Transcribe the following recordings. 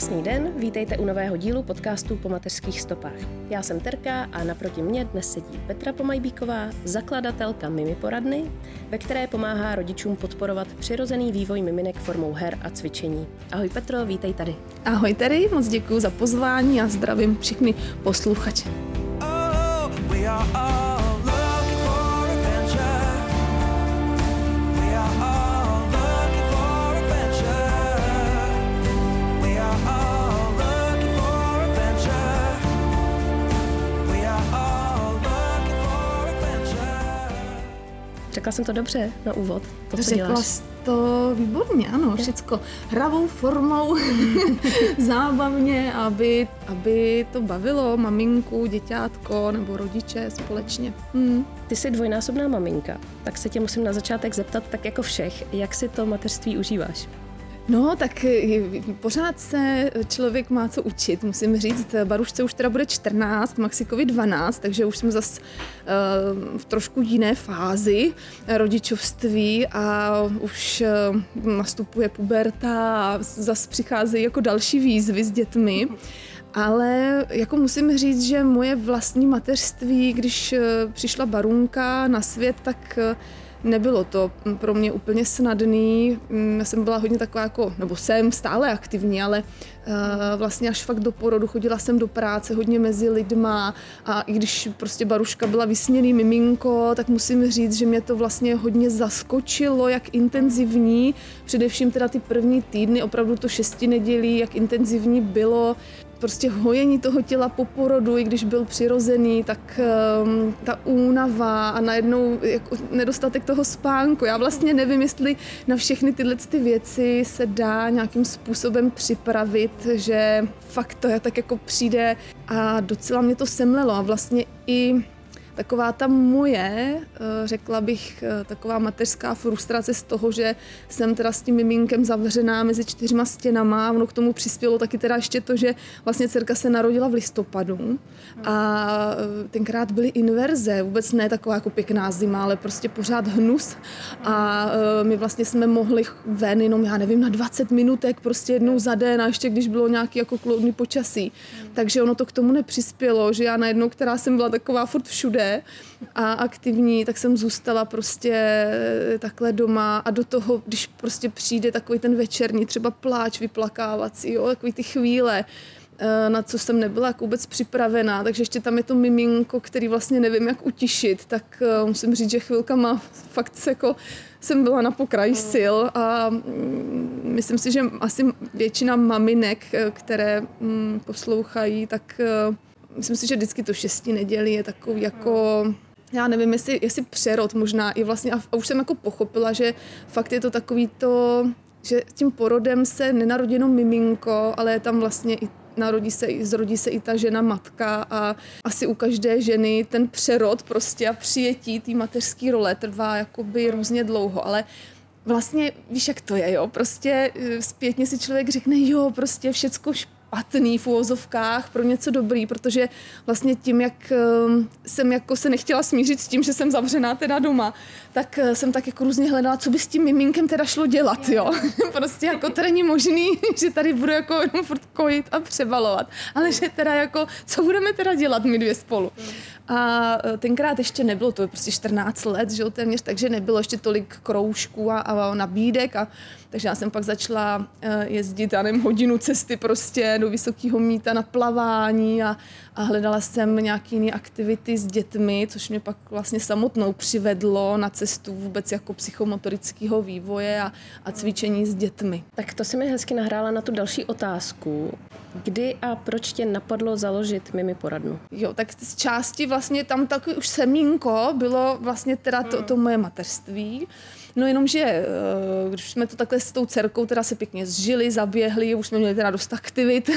Krásný den, vítejte u nového dílu podcastu po mateřských stopách. Já jsem Terka a naproti mě dnes sedí Petra Pomajbíková, zakladatelka Mimi Poradny, ve které pomáhá rodičům podporovat přirozený vývoj miminek formou her a cvičení. Ahoj Petro, vítej tady. Ahoj Terry, moc děkuji za pozvání a zdravím všechny posluchače. Oh, we are all Řekla jsem to dobře na úvod, to, co Řekla děláš. to výborně, ano, všecko hravou formou, zábavně, aby, aby to bavilo maminku, děťátko nebo rodiče společně. Hmm. Ty jsi dvojnásobná maminka, tak se tě musím na začátek zeptat, tak jako všech, jak si to mateřství užíváš? No, tak eh, pořád se člověk má co učit, musím říct. Barušce už teda bude 14, Maxikovi 12, takže už jsme zase uh, v trošku jiné fázi rodičovství a už uh, nastupuje puberta a zase přicházejí jako další výzvy s dětmi. Ale jako musím říct, že moje vlastní mateřství, když přišla Barunka na svět, tak Nebylo to pro mě úplně snadný. Mm, já jsem byla hodně taková jako, nebo jsem stále aktivní, ale uh, vlastně až fakt do porodu chodila jsem do práce hodně mezi lidma a i když prostě Baruška byla vysněný miminko, tak musím říct, že mě to vlastně hodně zaskočilo, jak intenzivní, především teda ty první týdny, opravdu to šesti nedělí, jak intenzivní bylo prostě hojení toho těla po porodu, i když byl přirozený, tak um, ta únava a najednou jako nedostatek toho spánku. Já vlastně nevím, jestli na všechny tyhle ty věci se dá nějakým způsobem připravit, že fakt to je tak jako přijde a docela mě to semlelo a vlastně i taková ta moje, eh, řekla bych, eh, taková mateřská frustrace z toho, že jsem teda s tím miminkem zavřená mezi čtyřma stěnama. Ono k tomu přispělo taky teda ještě to, že vlastně dcerka se narodila v listopadu a eh, tenkrát byly inverze, vůbec ne taková jako pěkná zima, ale prostě pořád hnus a my vlastně jsme mohli ven jenom, já nevím, na 20 minutek prostě jednou za den a ještě když bylo nějaký jako kloudný počasí. Takže ono to k tomu nepřispělo, že já najednou, která jsem byla taková furt všude, a aktivní, tak jsem zůstala prostě takhle doma a do toho, když prostě přijde takový ten večerní, třeba pláč vyplakávací, jo, takový ty chvíle, eh, na co jsem nebyla jako vůbec připravená, takže ještě tam je to miminko, který vlastně nevím, jak utišit, tak eh, musím říct, že chvilka má fakt se jako jsem byla na pokraji mm. sil a mm, myslím si, že asi většina maminek, eh, které mm, poslouchají, tak myslím si, že vždycky to šesti neděli je takový jako já nevím, jestli, jestli přerod možná i vlastně, a už jsem jako pochopila, že fakt je to takový to, že tím porodem se nenarodí jenom miminko, ale je tam vlastně i narodí se, zrodí se i ta žena matka a asi u každé ženy ten přerod prostě a přijetí té mateřské role trvá jakoby různě dlouho, ale vlastně víš, jak to je, jo, prostě eh, zpětně si člověk řekne, jo, prostě všecko špatně, špatný v úvozovkách pro něco dobrý, protože vlastně tím, jak ehm, jsem jako se nechtěla smířit s tím, že jsem zavřená teda doma, tak eh, jsem tak jako různě hledala, co by s tím miminkem teda šlo dělat, jo. prostě jako to není možný, že tady budu jako jenom furt kojit a přebalovat, ale že teda jako, co budeme teda dělat my dvě spolu. A eh, tenkrát ještě nebylo, to je prostě 14 let, že jo, téměř, takže nebylo ještě tolik kroužků a, a nabídek a takže já jsem pak začala eh, jezdit, já nevím, hodinu cesty prostě do Vysokého míta na plavání a, a hledala jsem nějaké jiné aktivity s dětmi, což mě pak vlastně samotnou přivedlo na cestu vůbec jako psychomotorického vývoje a, a cvičení s dětmi. Tak to si mi hezky nahrála na tu další otázku. Kdy a proč tě napadlo založit Mimi poradnu? Jo, tak z části vlastně tam takový už semínko bylo vlastně teda to, to moje mateřství. No jenom, že eh, když jsme to takhle s tou dcerkou teda se pěkně zžili, zaběhli, už jsme měli teda dost aktivit,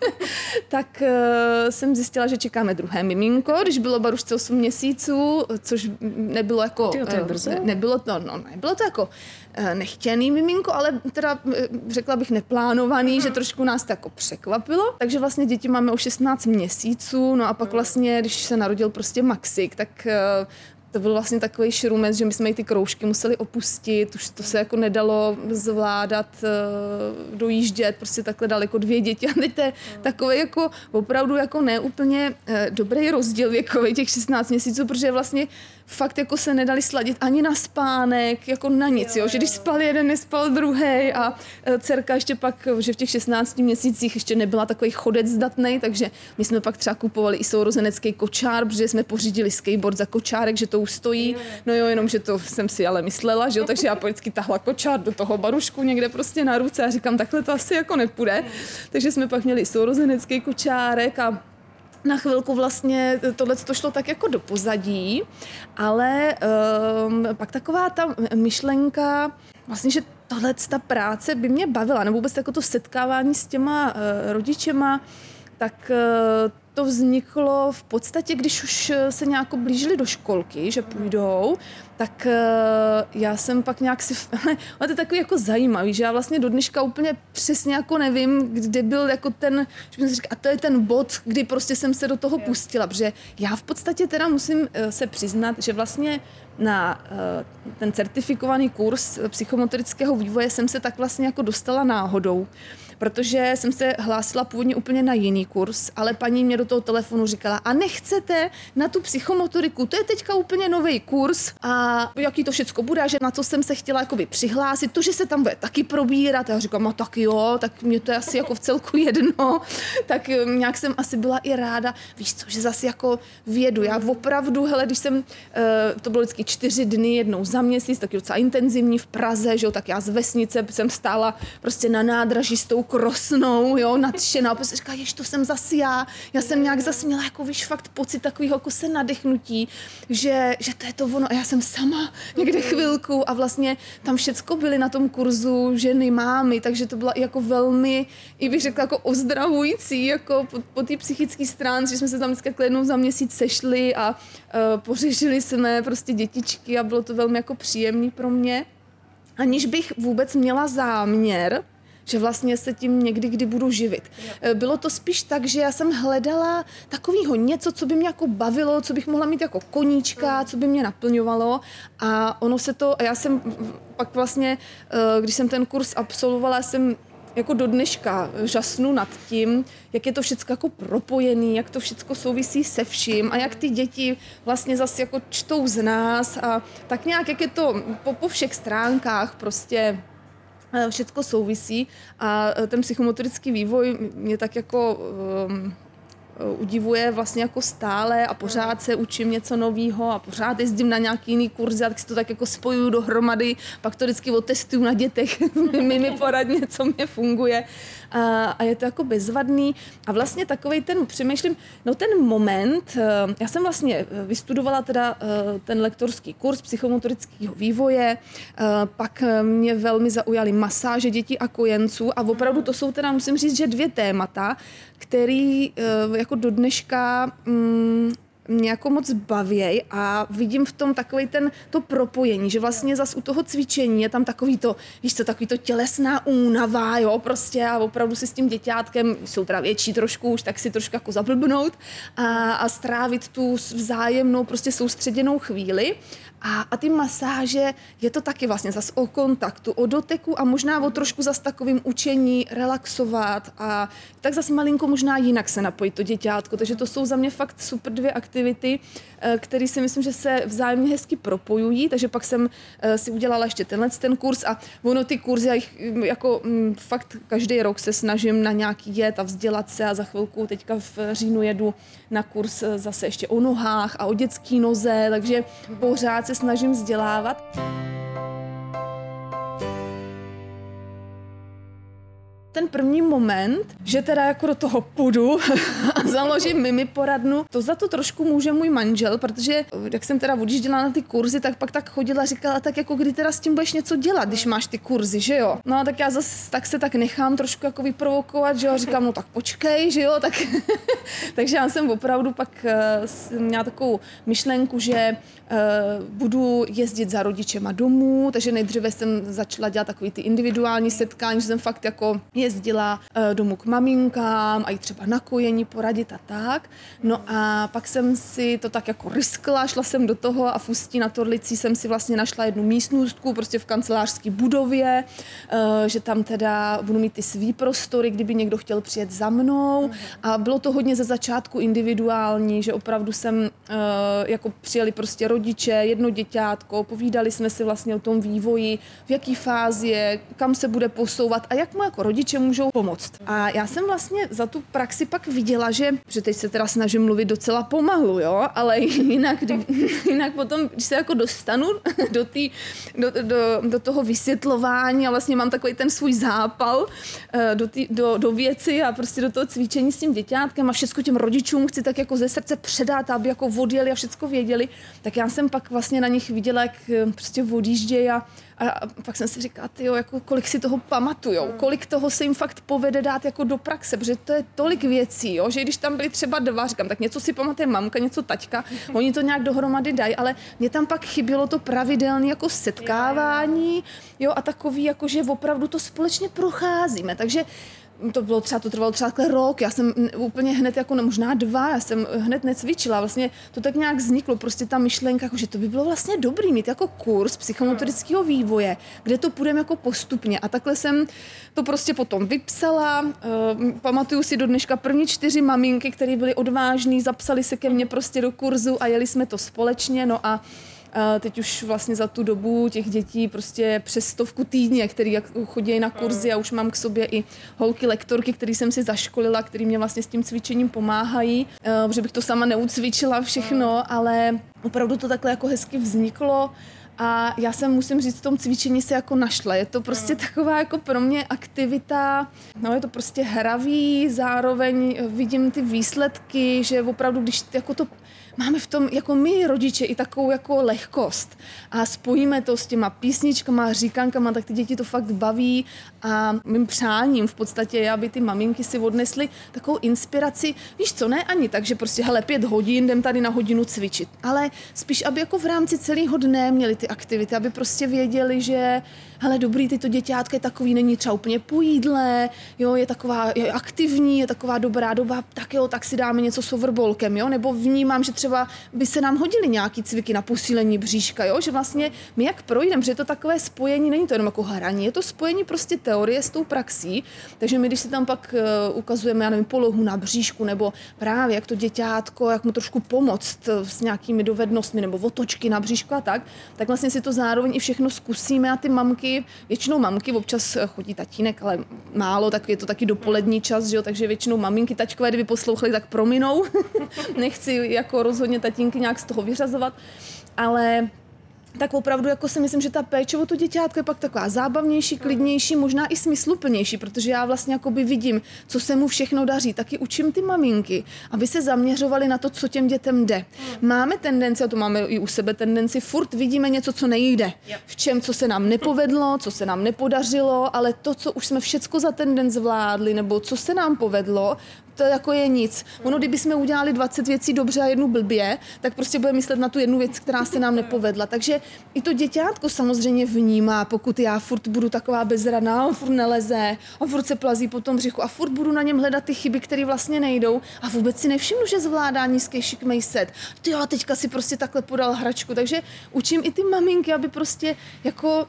tak eh, jsem zjistila, že čekáme druhé miminko, když bylo barušce 8 měsíců, což nebylo jako... Tyjo, to je brzo. Ne, nebylo to, no, nebylo to jako nechtěný miminko, ale teda řekla bych neplánovaný, že trošku nás to jako překvapilo. Takže vlastně děti máme už 16 měsíců, no a pak vlastně, když se narodil prostě Maxik, tak to byl vlastně takový šrumec, že my jsme i ty kroužky museli opustit, už to se jako nedalo zvládat, uh, dojíždět prostě takhle daleko dvě děti. A teď to je takový jako opravdu jako neúplně uh, dobrý rozdíl věkový těch 16 měsíců, protože vlastně fakt jako se nedali sladit ani na spánek, jako na nic, jo, jo. že když spal jeden, nespal druhý a e, dcerka ještě pak, že v těch 16 měsících ještě nebyla takový chodec zdatný, takže my jsme pak třeba kupovali i sourozenecký kočár, protože jsme pořídili skateboard za kočárek, že to už stojí, no jo, jenom, že to jsem si ale myslela, že jo, takže já vždycky tahla kočár do toho barušku někde prostě na ruce a říkám, takhle to asi jako nepůjde, takže jsme pak měli sourozenecký kočárek a na chvilku vlastně tohle to šlo tak jako do pozadí, ale um, pak taková ta myšlenka, vlastně, že tohle ta práce by mě bavila, nebo vůbec jako to setkávání s těma uh, rodičema, tak uh, to vzniklo v podstatě, když už se nějak blížili do školky, že půjdou, tak uh, já jsem pak nějak si, ale to je takový jako zajímavý, že já vlastně do dneška úplně přesně jako nevím, kde byl jako ten, že jsem si říkala, a to je ten bod, kdy prostě jsem se do toho pustila, protože já v podstatě teda musím uh, se přiznat, že vlastně na ten certifikovaný kurz psychomotorického vývoje jsem se tak vlastně jako dostala náhodou protože jsem se hlásila původně úplně na jiný kurz, ale paní mě do toho telefonu říkala, a nechcete na tu psychomotoriku, to je teďka úplně nový kurz a jaký to všecko bude, že na co jsem se chtěla jakoby přihlásit, to, že se tam bude taky probírat, já říkám, no tak jo, tak mě to je asi jako v celku jedno, tak nějak jsem asi byla i ráda, víš co, že zase jako vědu, já opravdu, hele, když jsem, eh, to bylo vždycky čtyři dny jednou za měsíc, taky docela intenzivní v Praze, že jo, tak já z vesnice jsem stála prostě na nádraží s tou krosnou, jo, nadšená, a prostě říká, to jsem zase já, já jsem nějak zase měla jako, víš, fakt pocit takového jako se nadechnutí, že, že to je to ono. A já jsem sama někde chvilku a vlastně tam všecko byly na tom kurzu ženy, mámy, takže to byla jako velmi, i bych řekla, jako ozdravující, jako po, po té psychické stránce, že jsme se tam vždycky jednou za měsíc sešli a uh, pořešili jsme prostě dětičky a bylo to velmi jako příjemný pro mě. Aniž bych vůbec měla záměr že vlastně se tím někdy kdy budu živit. Jo. Bylo to spíš tak, že já jsem hledala takového něco, co by mě jako bavilo, co bych mohla mít jako koníčka, mm. co by mě naplňovalo a ono se to, a já jsem pak vlastně, eh, když jsem ten kurz absolvovala, jsem jako do dneška žasnu nad tím, jak je to všechno jako propojený, jak to všechno souvisí se vším a jak ty děti vlastně zase jako čtou z nás a tak nějak, jak je to po, po všech stránkách prostě Eh, všechno souvisí a eh, ten psychomotorický vývoj mě tak jako um, udivuje vlastně jako stále a pořád se učím něco nového a pořád jezdím na nějaký jiný kurzy a tak si to tak jako spojuju dohromady, pak to vždycky otestuju na dětech, mi, mi poradně, co mě funguje. A, a je to jako bezvadný. A vlastně takový ten, přemýšlím, no ten moment, eh, já jsem vlastně eh, vystudovala teda eh, ten lektorský kurz psychomotorického vývoje, pak mě velmi zaujaly masáže dětí a kojenců a opravdu to jsou teda, musím říct, že dvě témata, který jako do dneška mm, mě jako moc bavěj a vidím v tom takový ten, to propojení, že vlastně zas u toho cvičení je tam takový to, víš co, takový to tělesná únava, jo, prostě a opravdu si s tím děťátkem, jsou teda větší trošku už, tak si trošku jako zablbnout a, a strávit tu vzájemnou prostě soustředěnou chvíli a, a ty masáže, je to taky vlastně zas o kontaktu, o doteku a možná o trošku zas takovým učení, relaxovat a tak zase malinko možná jinak se napojit to děťátko. Takže to jsou za mě fakt super dvě aktivity, eh, které si myslím, že se vzájemně hezky propojují. Takže pak jsem eh, si udělala ještě tenhle ten kurz a ono ty kurzy, já jich mm, jako mm, fakt každý rok se snažím na nějaký jet a vzdělat se a za chvilku teďka v říjnu jedu na kurz eh, zase ještě o nohách a o dětský noze, takže pořád snažím vzdělávat. ten první moment, že teda jako do toho půjdu založím mimi poradnu. To za to trošku může můj manžel, protože jak jsem teda odjížděla na ty kurzy, tak pak tak chodila, říkala, tak jako kdy teda s tím budeš něco dělat, když máš ty kurzy, že jo? No tak já zase tak se tak nechám trošku jako vyprovokovat, že jo, říkám, no tak počkej, že jo, tak takže já jsem opravdu pak uh, měla takovou myšlenku, že uh, budu jezdit za rodičema domů, takže nejdříve jsem začala dělat takový ty individuální setkání, že jsem fakt jako jezdila uh, domů k maminkám a i třeba na kojení poradit a tak. No a pak jsem si to tak jako riskla, šla jsem do toho a v Ústí na Torlicí jsem si vlastně našla jednu místnostku prostě v kancelářské budově, uh, že tam teda budu mít ty svý prostory, kdyby někdo chtěl přijet za mnou a bylo to hodně ze začátku individuální, že opravdu jsem uh, jako přijeli prostě rodiče, jedno děťátko, povídali jsme si vlastně o tom vývoji, v jaký fázi je, kam se bude posouvat a jak mu jako rodiče můžou pomoct. A já jsem vlastně za tu praxi pak viděla, že, že teď se teda snažím mluvit docela pomalu, jo, ale jinak, kdy, jinak potom, když se jako dostanu do, tý, do, do, do toho vysvětlování a vlastně mám takový ten svůj zápal uh, do, tý, do, do věci a prostě do toho cvičení s tím děťátkem a všechno těm rodičům chci tak jako ze srdce předat, aby jako odjeli a všechno věděli, tak já jsem pak vlastně na nich viděla, jak eh, prostě odjíždějí a, a pak jsem si říkala, ty jo, jako kolik si toho pamatujou, hmm. kolik toho se jim fakt povede dát jako do praxe, protože to je tolik věcí, jo, že když tam byly třeba dva, říkám, tak něco si pamatuje mamka, něco taťka, oni to nějak dohromady dají, ale mě tam pak chybělo to pravidelné jako setkávání, jo, a takový, jako že opravdu to společně procházíme, takže to bylo třeba, to trvalo třeba takhle rok, já jsem úplně hned jako no, možná dva, já jsem hned necvičila, vlastně to tak nějak vzniklo, prostě ta myšlenka, jako, že to by bylo vlastně dobrý mít jako kurz psychomotorického vývoje, kde to půjdeme jako postupně. A takhle jsem to prostě potom vypsala, uh, pamatuju si do dneška první čtyři maminky, které byly odvážné, zapsali se ke mně prostě do kurzu a jeli jsme to společně, no a teď už vlastně za tu dobu těch dětí prostě přes stovku týdně, který chodí na kurzy a už mám k sobě i holky lektorky, který jsem si zaškolila, který mě vlastně s tím cvičením pomáhají, eh, protože bych to sama neucvičila všechno, ale opravdu to takhle jako hezky vzniklo. A já jsem, musím říct, v tom cvičení se jako našla. Je to prostě taková jako pro mě aktivita, no je to prostě hravý, zároveň vidím ty výsledky, že opravdu, když jako to máme v tom jako my rodiče i takovou jako lehkost. A spojíme to s těma písničkama, říkankama, tak ty děti to fakt baví. A mým přáním v podstatě je, aby ty maminky si odnesly takovou inspiraci, víš co, ne ani tak, že prostě hele pět hodin, jdem tady na hodinu cvičit, ale spíš, aby jako v rámci celého dne měli ty aktivity, aby prostě věděli, že hele dobrý, ty to je takový, není třeba úplně po jídle, jo, je taková je aktivní, je taková dobrá doba, tak jo, tak si dáme něco s overbolkem, jo, nebo vnímám, že třeba by se nám hodily nějaký cviky na posílení bříška, jo, že vlastně my jak projdeme, že je to takové spojení, není to jenom jako hraní, je to spojení prostě teorie s tou praxí, takže my, když si tam pak uh, ukazujeme, já nevím, polohu na bříšku, nebo právě jak to děťátko, jak mu trošku pomoct eh, s nějakými dovednostmi, nebo otočky na bříšku a tak, tak vlastně si to zároveň i všechno zkusíme a ty mamky, většinou mamky, občas chodí tatínek, ale málo, tak je to taky dopolední čas, že jo, takže většinou maminky, tačkové, kdyby poslouchali, tak prominou. Nechci jako rozhodně tatínky nějak z toho vyřazovat, ale tak opravdu jako si myslím, že ta péče o to děťátko je pak taková zábavnější, klidnější, možná i smysluplnější, protože já vlastně jakoby vidím, co se mu všechno daří. Taky učím ty maminky, aby se zaměřovali na to, co těm dětem jde. Máme tendenci, a to máme i u sebe tendenci, furt vidíme něco, co nejde. V čem, co se nám nepovedlo, co se nám nepodařilo, ale to, co už jsme všecko za ten den zvládli, nebo co se nám povedlo, to jako je nic. Ono, kdyby jsme udělali 20 věcí dobře a jednu blbě, tak prostě bude myslet na tu jednu věc, která se nám nepovedla. Takže i to děťátko samozřejmě vnímá, pokud já furt budu taková bezraná, on furt neleze, on furt se plazí po tom břichu a furt budu na něm hledat ty chyby, které vlastně nejdou a vůbec si nevšimnu, že zvládá nízký šikmej set. Ty jo, teďka si prostě takhle podal hračku, takže učím i ty maminky, aby prostě jako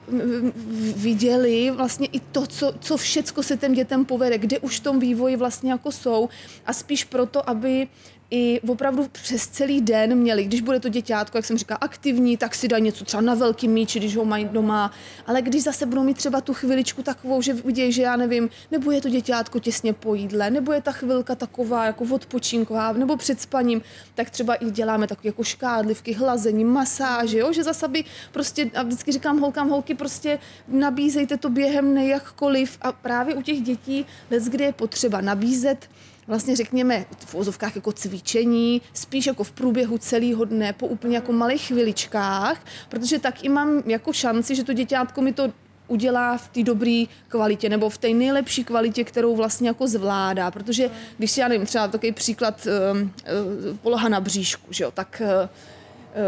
viděli vlastně i to, co, co všecko se těm dětem povede, kde už v tom vývoji vlastně jako jsou a spíš proto, aby i opravdu přes celý den měli, když bude to děťátko, jak jsem říkala, aktivní, tak si dají něco třeba na velký míči, když ho mají doma, ale když zase budou mít třeba tu chviličku takovou, že vidějí, že já nevím, nebo je to děťátko těsně po jídle, nebo je ta chvilka taková jako odpočinková, nebo před spaním, tak třeba i děláme takové jako škádlivky, hlazení, masáže, jo? že zase by prostě, a vždycky říkám holkám, holky, prostě nabízejte to během nejakkoliv a právě u těch dětí, kdy je potřeba nabízet vlastně řekněme v úzovkách jako cvičení, spíš jako v průběhu celého dne, po úplně jako malých chviličkách, protože tak i mám jako šanci, že to děťátko mi to udělá v té dobré kvalitě nebo v té nejlepší kvalitě, kterou vlastně jako zvládá. Protože když já nevím, třeba takový příklad uh, uh, poloha na bříšku, že jo, tak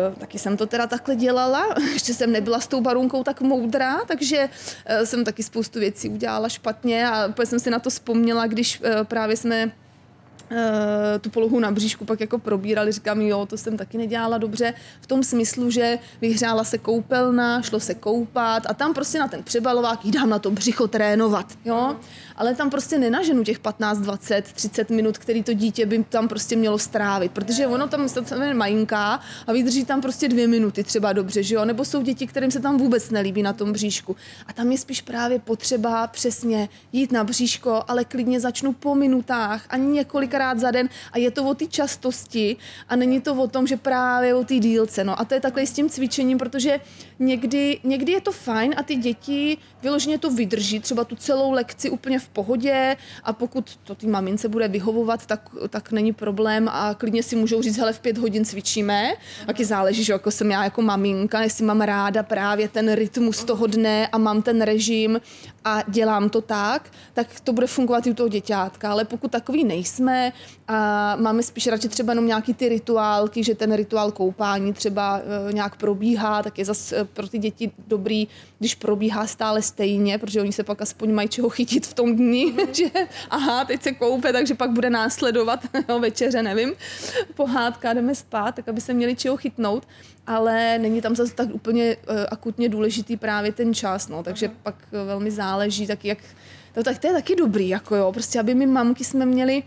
Uh, taky jsem to teda takhle dělala, ještě jsem nebyla s tou barunkou tak moudrá, takže jsem taky spoustu věcí udělala špatně a jsem si na to vzpomněla, když právě jsme Eh, tu polohu na bříšku pak jako probírali, říkám, jo, to jsem taky nedělala dobře, v tom smyslu, že vyhřála se koupelna, šlo se koupat a tam prostě na ten přebalovák jdám na to břicho trénovat, jo, ale tam prostě nenaženu těch 15, 20, 30 minut, který to dítě by tam prostě mělo strávit, protože ono tam se majinká a vydrží tam prostě dvě minuty třeba dobře, že jo, nebo jsou děti, kterým se tam vůbec nelíbí na tom bříšku. A tam je spíš právě potřeba přesně jít na bříško, ale klidně začnu po minutách a několik několikrát za den. A je to o té častosti a není to o tom, že právě o té dílce. No. A to je takhle s tím cvičením, protože někdy, někdy je to fajn a ty děti vyloženě to vydrží, třeba tu celou lekci úplně v pohodě a pokud to ty mamince bude vyhovovat, tak, tak není problém a klidně si můžou říct, hele v pět hodin cvičíme, taky záleží, že jako jsem já jako maminka, jestli mám ráda právě ten rytmus toho dne a mám ten režim a dělám to tak, tak to bude fungovat i u toho děťátka, ale pokud takový nejsme a máme spíš radši třeba jenom nějaký ty rituálky, že ten rituál koupání třeba e, nějak probíhá, tak je zase pro ty děti dobrý, když probíhá stále stejně, protože oni se pak aspoň mají čeho chytit v tom dni, mm. že aha, teď se koupe, takže pak bude následovat no, večeře, nevím, pohádka, jdeme spát, tak aby se měli čeho chytnout, ale není tam zase tak úplně uh, akutně důležitý právě ten čas, no, takže Aha. pak velmi záleží, tak jak, to, tak to je taky dobrý, jako jo, prostě aby my mamky jsme měli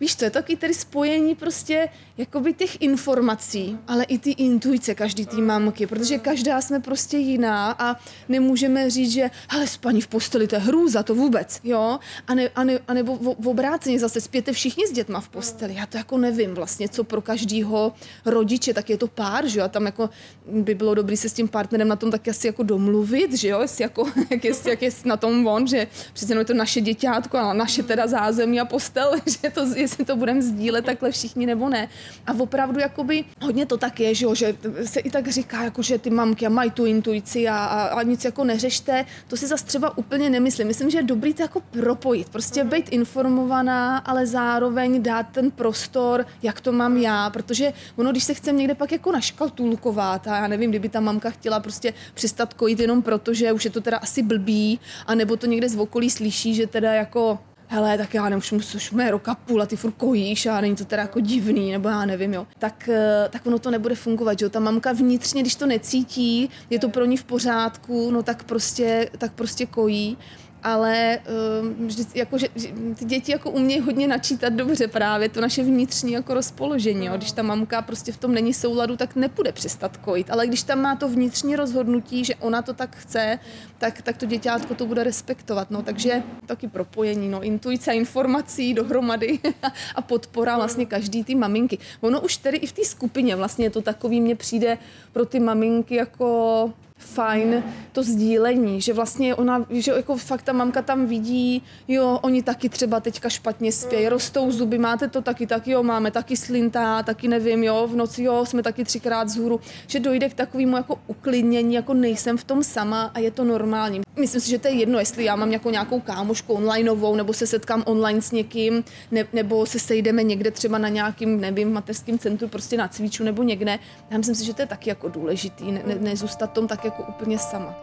víš co, je to taky tady spojení prostě jakoby těch informací, ale i ty intuice každý té mamky, protože každá jsme prostě jiná a nemůžeme říct, že hele, spaní v posteli, to je hrůza, to vůbec, jo, a, ne, a, ne, a nebo v, v obráceně zase spěte všichni s dětma v posteli, já to jako nevím vlastně, co pro každýho rodiče, tak je to pár, že jo, a tam jako by bylo dobré se s tím partnerem na tom tak asi jako domluvit, že jo, jestli jako, jak, je, jak je na tom on, že přece je to naše děťátko a naše teda zázemí a postel, že to je jestli to budeme sdílet takhle všichni nebo ne. A opravdu jakoby hodně to tak je, že, jo, že se i tak říká, jako, že ty mamky mají tu intuici a, a, a nic jako neřešte. To si zase třeba úplně nemyslím. Myslím, že je dobrý to jako propojit. Prostě mm. být informovaná, ale zároveň dát ten prostor, jak to mám já, protože ono, když se chcem někde pak jako naškatulkovat a já nevím, kdyby ta mamka chtěla prostě přestat kojit jenom proto, že už je to teda asi blbý, a nebo to někde z okolí slyší, že teda jako hele, tak já nevím, už, už mé roka půl a ty furt kojíš a není to teda jako divný, nebo já nevím, jo. Tak, eh, tak ono to nebude fungovat, jo. Ta mamka vnitřně, když to necítí, je to pro ní v pořádku, no tak prostě, tak prostě kojí ale uh, vždy, jako, že, že ty děti jako umějí hodně načítat dobře právě to naše vnitřní jako rozpoložení. Jo. Když ta mamka prostě v tom není souladu, tak nepůjde přestat kojit. Ale když tam má to vnitřní rozhodnutí, že ona to tak chce, tak, tak to děťátko to bude respektovat. No. Takže taky propojení, no. intuice informací dohromady a podpora vlastně každý ty maminky. Ono už tedy i v té skupině vlastně to takový mně přijde pro ty maminky jako fajn to sdílení, že vlastně ona, že jako fakt ta mamka tam vidí, jo, oni taky třeba teďka špatně spějí, rostou zuby, máte to taky, tak jo, máme taky slintá, taky nevím, jo, v noci jo, jsme taky třikrát zhůru, že dojde k takovému jako uklidnění, jako nejsem v tom sama a je to normální. Myslím si, že to je jedno, jestli já mám jako nějakou kámošku onlineovou, nebo se setkám online s někým, ne, nebo se sejdeme někde třeba na nějakým, nevím, mateřském centru, prostě na cviču nebo někde. Já myslím si, že to je taky jako důležitý, ne, ne, nezůstat tom tak jako úplně sama.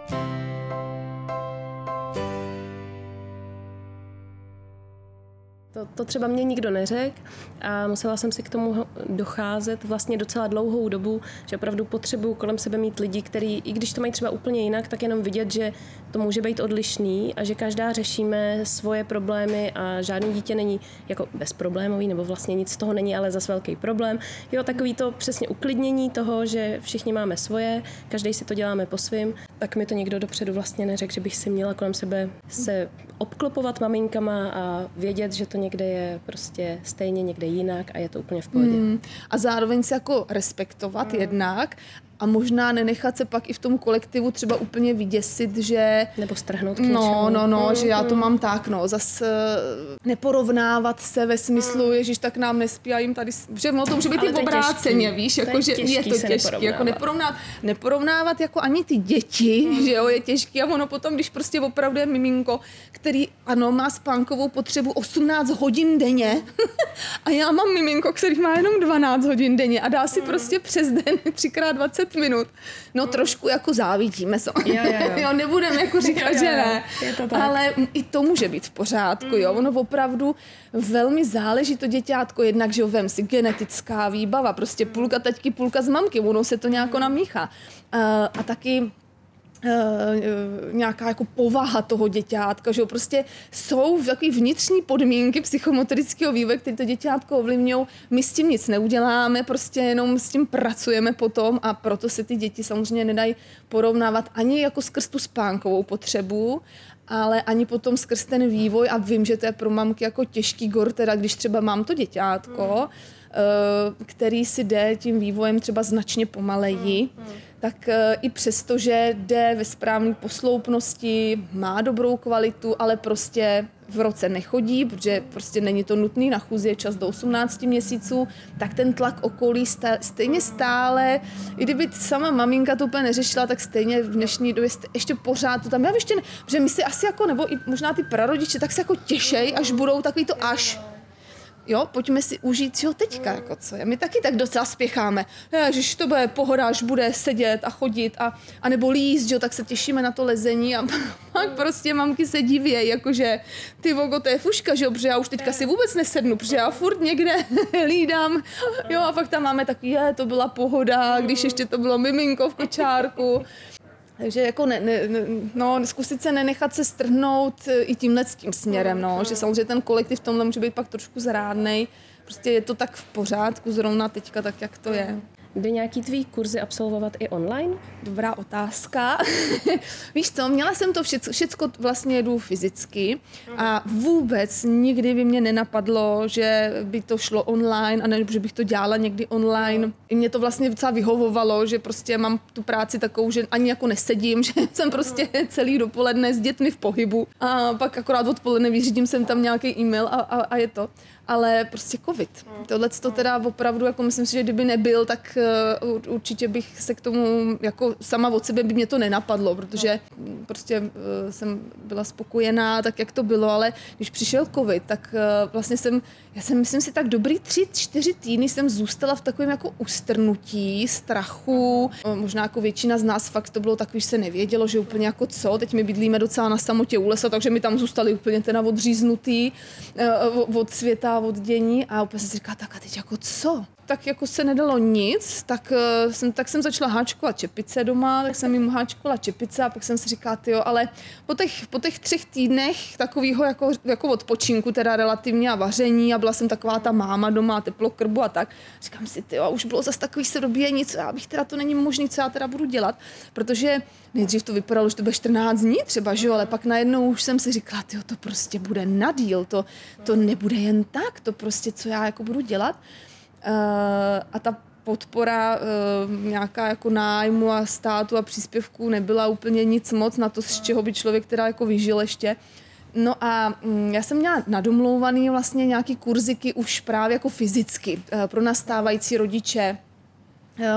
To, to třeba mě nikdo neřekl a musela jsem si k tomu docházet vlastně docela dlouhou dobu, že opravdu potřebuju kolem sebe mít lidi, kteří, i když to mají třeba úplně jinak, tak jenom vidět, že to může být odlišný a že každá řešíme svoje problémy a žádný dítě není jako bezproblémový, nebo vlastně nic z toho není, ale zas velký problém. Jo, takový to přesně uklidnění toho, že všichni máme svoje, každý si to děláme po svým, tak mi to někdo dopředu vlastně neřekl, že bych si měla kolem sebe se obklopovat maminkama a vědět, že to někde je prostě stejně, někde jinak a je to úplně v pohodě. Hmm. A zároveň se jako respektovat hmm. jednak a možná nenechat se pak i v tom kolektivu třeba úplně vyděsit, že... Nebo strhnout k no, něčemu. No, no, no, mm, že já to mm. mám tak, no, zas eh, neporovnávat se ve smyslu, mm. ježíš, tak nám nespí a jim tady... Že no, to může být Ale i obráceně, těžký. víš, jako, že je to těžké, jako neporovnávat, neporovnávat jako ani ty děti, mm. že jo, je těžké. a ono potom, když prostě opravdu je miminko, který, ano, má spánkovou potřebu 18 hodin denně a já mám miminko, který má jenom 12 hodin denně a dá si mm. prostě přes den 3x20 minut. No trošku jako závidíme, se. jo, jo, jo. jo nebudeme jako říkat, jo, jo, že ne. Je to tak. Ale i to může být v pořádku, mm. jo. Ono opravdu velmi záleží to děťátko, jednak, že jo, vem si genetická výbava, prostě mm. půlka taťky, půlka z mamky, ono se to nějako namíchá. Uh, a taky nějaká jako povaha toho děťátka, že jo, prostě jsou takové vnitřní podmínky psychomotorického vývoje, které to děťátko ovlivňují. My s tím nic neuděláme, prostě jenom s tím pracujeme potom a proto se ty děti samozřejmě nedají porovnávat ani jako skrz tu spánkovou potřebu, ale ani potom skrz ten vývoj. A vím, že to je pro mamky jako těžký gor, teda když třeba mám to děťátko, eh, který si jde tím vývojem třeba značně pomaleji, tak eh, i přesto, že jde ve správné posloupnosti, má dobrou kvalitu, ale prostě v roce nechodí, protože prostě není to nutný, na chůzi je čas do 18 měsíců, tak ten tlak okolí stejně stále, i kdyby sama maminka to úplně neřešila, tak stejně v dnešní době ještě pořád to tam, já ještě ne, protože my si asi jako, nebo i možná ty prarodiče, tak se jako těšej, až budou takový to až, jo, pojďme si užít ho teďka, jako co je. My taky tak docela spěcháme. Ježiš, to bude pohoda, až bude sedět a chodit a, a nebo líst, jo, tak se těšíme na to lezení a pak prostě mamky se divějí, jakože ty vogo, to je fuška, že jo, protože já už teďka si vůbec nesednu, protože já furt někde lídám, jo, a pak tam máme takový, je, to byla pohoda, když ještě to bylo miminko v kočárku. Takže jako ne, ne, ne, no, zkusit se nenechat se strhnout e, i tímhle s tím směrem, no, že samozřejmě ten kolektiv v tomhle může být pak trošku zrádnej, prostě je to tak v pořádku zrovna teďka tak, jak to je. Jde nějaký tvý kurzy absolvovat i online? Dobrá otázka. Víš co, měla jsem to všecko, všecko vlastně jedu fyzicky a vůbec nikdy by mě nenapadlo, že by to šlo online a nebo že bych to dělala někdy online. I mě to vlastně docela vyhovovalo, že prostě mám tu práci takovou, že ani jako nesedím, že jsem prostě celý dopoledne s dětmi v pohybu a pak akorát odpoledne vyřídím jsem tam nějaký e-mail a, a, a je to. Ale prostě covid. Tohle to teda opravdu, jako myslím si, že kdyby nebyl, tak ur- určitě bych se k tomu, jako sama od sebe by mě to nenapadlo, protože mm, prostě uh, jsem byla spokojená tak, jak to bylo, ale když přišel covid, tak uh, vlastně jsem, já jsem, myslím si, tak dobrý tři, čtyři týdny jsem zůstala v takovém jako ustrnutí, strachu, možná jako většina z nás fakt to bylo takový, že se nevědělo, že úplně jako co, teď my bydlíme docela na samotě u lesa, takže mi tam zůstali úplně teda odříznutý od světa, od dění a úplně jsem si říkala, tak a teď jako co? Tak jako se nedalo nic, tak, uh, jsem, tak jsem začala háčkovat čepice doma, tak jsem jim háčkovala čepice a pak jsem si říkala, jo, ale po těch, po těch třech týdnech takového jako, jako odpočinku, teda relativně a vaření a byla jsem taková ta máma doma, teplokrbu a tak, říkám si, ty, a už bylo zase takový se dobíjení, co já bych teda, to není možné, co já teda budu dělat, protože nejdřív to vypadalo, že to bude 14 dní třeba, že jo, ale pak najednou už jsem si říkala, ty, to prostě bude na díl, to, to nebude jen tak, to prostě, co já jako budu dělat. Uh, a ta podpora uh, nějaká jako nájmu a státu a příspěvků nebyla úplně nic moc na to, z čeho by člověk teda jako vyžil ještě. No a mm, já jsem měla nadomlouvaný vlastně nějaký kurziky už právě jako fyzicky eh, pro nastávající rodiče,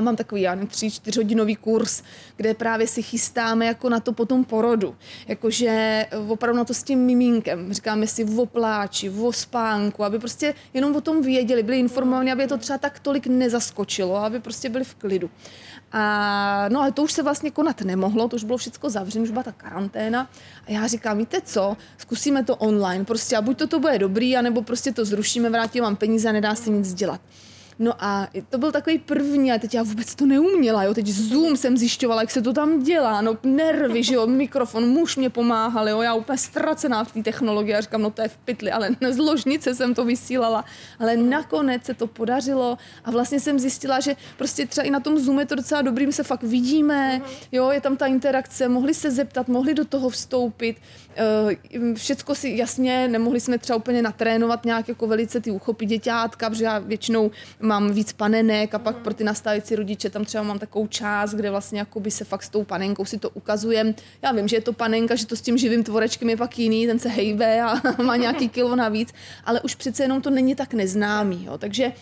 mám takový, já nevím, tři, čtyřhodinový kurz, kde právě si chystáme jako na to potom porodu. Jakože opravdu na to s tím miminkem. Říkáme si o pláči, o spánku, aby prostě jenom o tom věděli, byli informovaní, aby je to třeba tak tolik nezaskočilo, aby prostě byli v klidu. A no ale to už se vlastně konat nemohlo, to už bylo všechno zavřené, už byla ta karanténa. A já říkám, víte co, zkusíme to online, prostě a buď to, to bude dobrý, anebo prostě to zrušíme, vrátím vám peníze a nedá se nic dělat. No a to byl takový první, a teď já vůbec to neuměla, jo, teď Zoom jsem zjišťovala, jak se to tam dělá, no nervy, že jo, mikrofon, muž mě pomáhal, jo, já úplně ztracená v té technologii, a říkám, no to je v pytli, ale z ložnice jsem to vysílala, ale nakonec se to podařilo a vlastně jsem zjistila, že prostě třeba i na tom Zoomu je to docela dobrý, my se fakt vidíme, jo, je tam ta interakce, mohli se zeptat, mohli do toho vstoupit, uh, všecko si jasně, nemohli jsme třeba úplně natrénovat nějak jako velice ty uchopy děťátka, protože já většinou mám víc panenek a pak pro ty nastávající rodiče tam třeba mám takovou část, kde vlastně jakoby se fakt s tou panenkou si to ukazujem. Já vím, že je to panenka, že to s tím živým tvorečkem je pak jiný, ten se hejbe a má nějaký kilo navíc, ale už přece jenom to není tak neznámý. Jo. Takže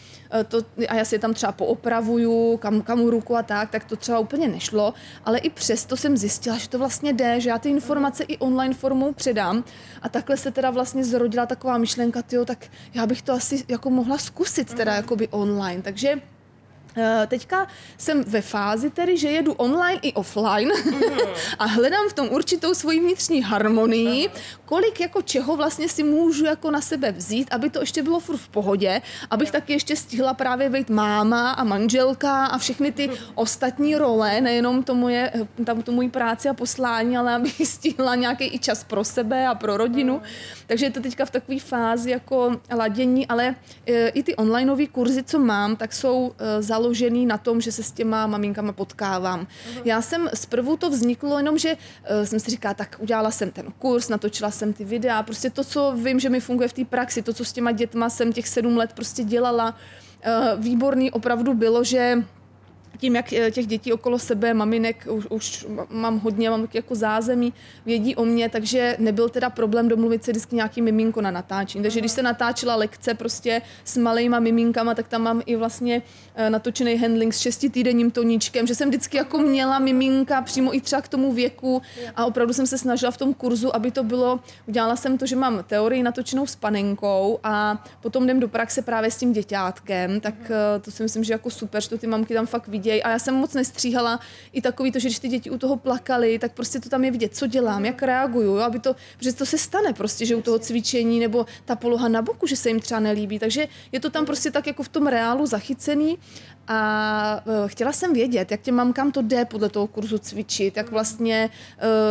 to, a já si je tam třeba poopravuju, kam, kam ruku a tak, tak to třeba úplně nešlo, ale i přesto jsem zjistila, že to vlastně jde, že já ty informace i online formou předám. A takhle se teda vlastně zrodila taková myšlenka, tyjo, tak já bych to asi jako mohla zkusit teda jakoby online, takže Eh, teďka jsem ve fázi tedy, že jedu online i offline a hledám v tom určitou svoji vnitřní harmonii, kolik jako čeho vlastně si můžu jako na sebe vzít, aby to ještě bylo furt v pohodě, abych taky ještě stihla právě být máma a manželka a všechny ty ostatní role, nejenom to moje, tam to mojí práci a poslání, ale abych stihla nějaký i čas pro sebe a pro rodinu. Takže je to teďka v takové fázi jako ladění, ale eh, i ty onlineové kurzy, co mám, tak jsou založené eh, založený na tom, že se s těma maminkama potkávám. Uh-huh. Já jsem zprvu to vzniklo jenom, že uh, jsem si říkala, tak udělala jsem ten kurz, natočila jsem ty videa, prostě to, co vím, že mi funguje v té praxi, to, co s těma dětma jsem těch sedm let prostě dělala, uh, výborný opravdu bylo, že tím, jak eh, těch dětí okolo sebe, maminek, už, už mám hodně, mám jako zázemí, vědí o mě, takže nebyl teda problém domluvit se vždycky nějaký miminko na natáčení. Takže když se natáčela lekce prostě s malejma miminkama, tak tam mám i vlastně eh, natočený handling s šestitýdenním toníčkem, že jsem vždycky jako měla miminka přímo i třeba k tomu věku a opravdu jsem se snažila v tom kurzu, aby to bylo, udělala jsem to, že mám teorii natočenou s panenkou a potom jdem do praxe právě s tím děťátkem, tak eh, to si myslím, že jako super, že to ty mamky tam fakt vidějí a já jsem moc nestříhala i takový to, že když ty děti u toho plakali, tak prostě to tam je vidět, co dělám, jak reaguju, jo, aby to, protože to se stane prostě, že u toho cvičení nebo ta poloha na boku, že se jim třeba nelíbí, takže je to tam prostě tak jako v tom reálu zachycený a uh, chtěla jsem vědět, jak těm mamkám to jde podle toho kurzu cvičit, jak vlastně